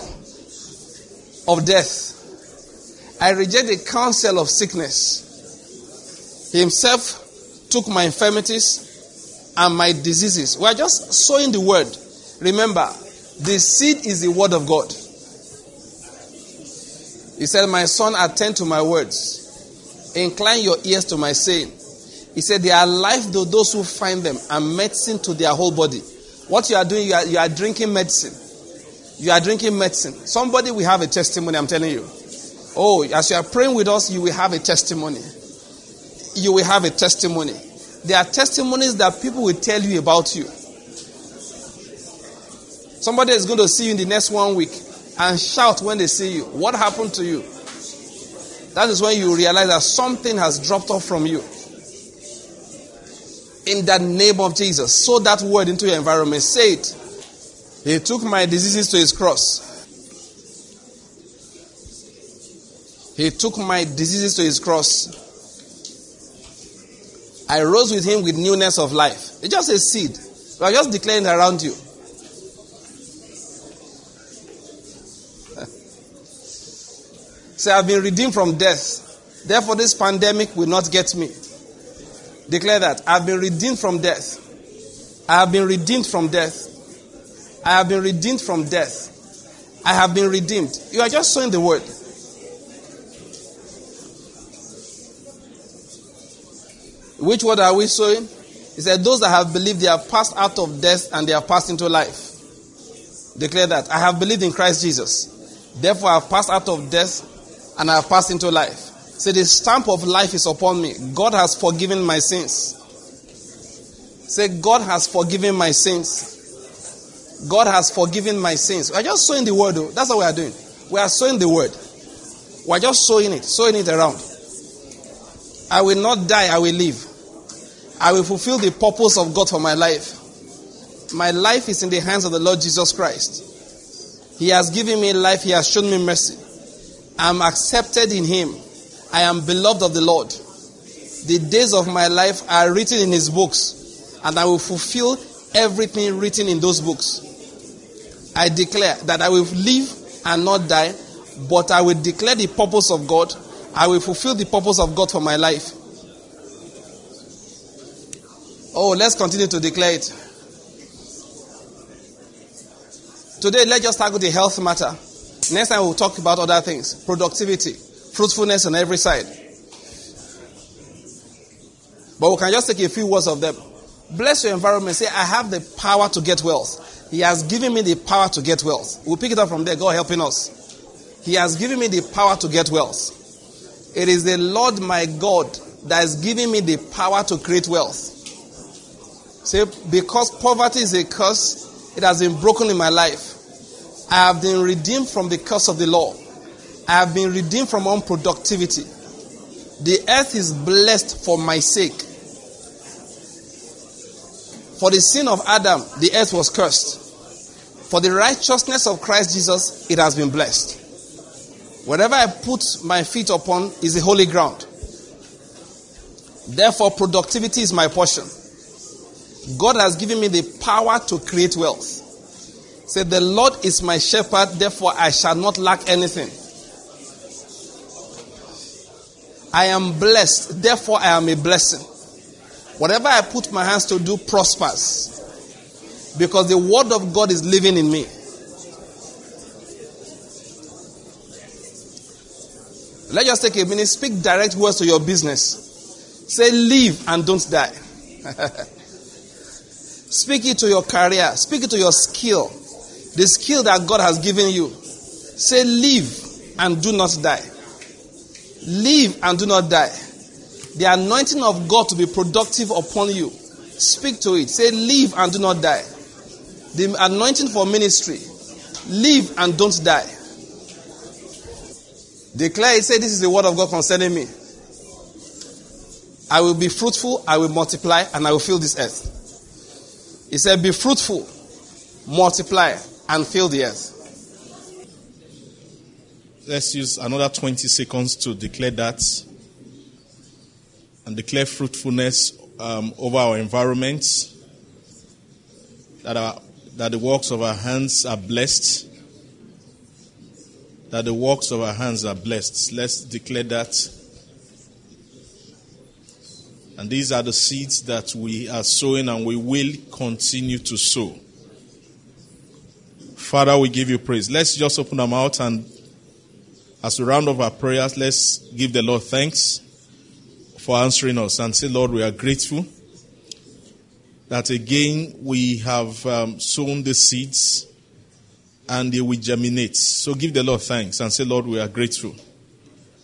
of death. I reject the counsel of sickness. He himself took my infirmities and my diseases. We are just sowing the word. Remember, the seed is the word of God. He said, My son, attend to my words. Incline your ears to my saying. He said, They are life to those who find them and medicine to their whole body. What you are doing, you are, you are drinking medicine. You are drinking medicine. Somebody will have a testimony, I'm telling you. Oh, as you are praying with us, you will have a testimony. You will have a testimony. There are testimonies that people will tell you about you. Somebody is going to see you in the next one week and shout when they see you. What happened to you? That is when you realize that something has dropped off from you in the name of Jesus. Sow that word into your environment. Say it. He took my diseases to his cross. He took my diseases to his cross. I rose with him with newness of life. It's just a seed. We are just declaring around you. Say, I've been redeemed from death. Therefore, this pandemic will not get me. Declare that. I've been redeemed from death. I have been redeemed from death. I have been redeemed from death. I have been redeemed. You are just sowing the word. Which word are we sowing? He said, Those that have believed, they have passed out of death and they have passed into life. Declare that. I have believed in Christ Jesus. Therefore, I have passed out of death and I have passed into life. Say, the stamp of life is upon me. God has forgiven my sins. Say, God has forgiven my sins. God has forgiven my sins. We are just sowing the word, though. That's what we are doing. We are sowing the word. We are just sowing it, sowing it around. I will not die, I will live. I will fulfill the purpose of God for my life. My life is in the hands of the Lord Jesus Christ. He has given me life, He has shown me mercy. I'm accepted in Him. I am beloved of the Lord. The days of my life are written in his books, and I will fulfill everything written in those books. I declare that I will live and not die, but I will declare the purpose of God. I will fulfill the purpose of God for my life. Oh, let's continue to declare it. Today, let's just tackle the health matter. Next time, we'll talk about other things productivity fruitfulness on every side. But we can just take a few words of them. Bless your environment. Say, I have the power to get wealth. He has given me the power to get wealth. We'll pick it up from there. God helping us. He has given me the power to get wealth. It is the Lord my God that is giving me the power to create wealth. Say, because poverty is a curse, it has been broken in my life. I have been redeemed from the curse of the law. I have been redeemed from unproductivity. The earth is blessed for my sake. For the sin of Adam, the earth was cursed. For the righteousness of Christ Jesus, it has been blessed. Whatever I put my feet upon is the holy ground. Therefore, productivity is my portion. God has given me the power to create wealth. Say, the Lord is my shepherd, therefore I shall not lack anything. I am blessed, therefore I am a blessing. Whatever I put my hands to do prospers. Because the word of God is living in me. Let's just take a minute. Speak direct words to your business. Say, live and don't die. <laughs> Speak it to your career. Speak it to your skill. The skill that God has given you. Say, live and do not die. Live and do not die. The anointing of God to be productive upon you. Speak to it. Say, live and do not die. The anointing for ministry. Live and don't die. Declare it. Say, this is the word of God concerning me. I will be fruitful, I will multiply, and I will fill this earth. He said, Be fruitful, multiply, and fill the earth. Let's use another 20 seconds to declare that and declare fruitfulness um, over our environment, that, our, that the works of our hands are blessed. That the works of our hands are blessed. Let's declare that. And these are the seeds that we are sowing and we will continue to sow. Father, we give you praise. Let's just open our mouth and as we round off our prayers, let's give the Lord thanks for answering us and say, Lord, we are grateful that again we have um, sown the seeds and they will germinate. So give the Lord thanks and say, Lord, we are grateful.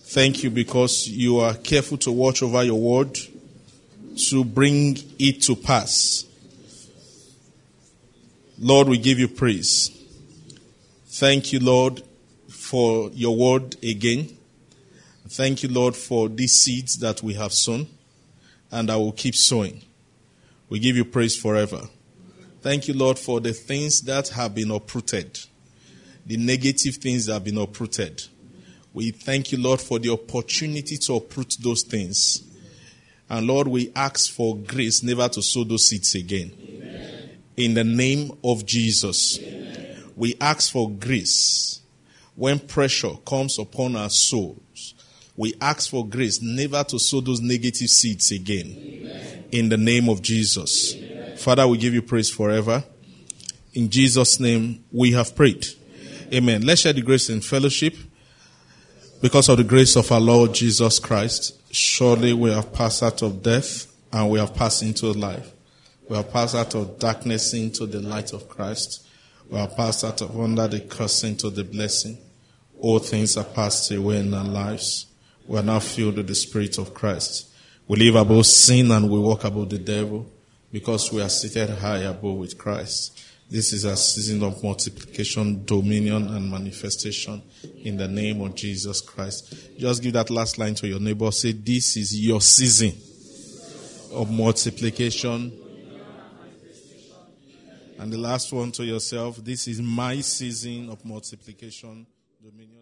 Thank you because you are careful to watch over your word to bring it to pass. Lord, we give you praise. Thank you, Lord, for your word again. Thank you, Lord, for these seeds that we have sown and I will keep sowing. We give you praise forever. Thank you, Lord, for the things that have been uprooted, the negative things that have been uprooted. We thank you, Lord, for the opportunity to uproot those things. And Lord, we ask for grace never to sow those seeds again. Amen. In the name of Jesus, Amen. We ask for grace when pressure comes upon our souls. We ask for grace never to sow those negative seeds again. Amen. In the name of Jesus. Father, we give you praise forever. In Jesus' name, we have prayed. Amen. Let's share the grace in fellowship because of the grace of our Lord Jesus Christ Surely we have passed out of death and we have passed into life. We have passed out of darkness into the light of Christ. We are passed out of under the curse into the blessing. All things are passed away in our lives. We are now filled with the Spirit of Christ. We live above sin and we walk above the devil because we are seated high above with Christ. This is a season of multiplication, dominion, and manifestation in the name of Jesus Christ. Just give that last line to your neighbor. Say, This is your season of multiplication. And the last one to yourself, This is my season of multiplication, dominion.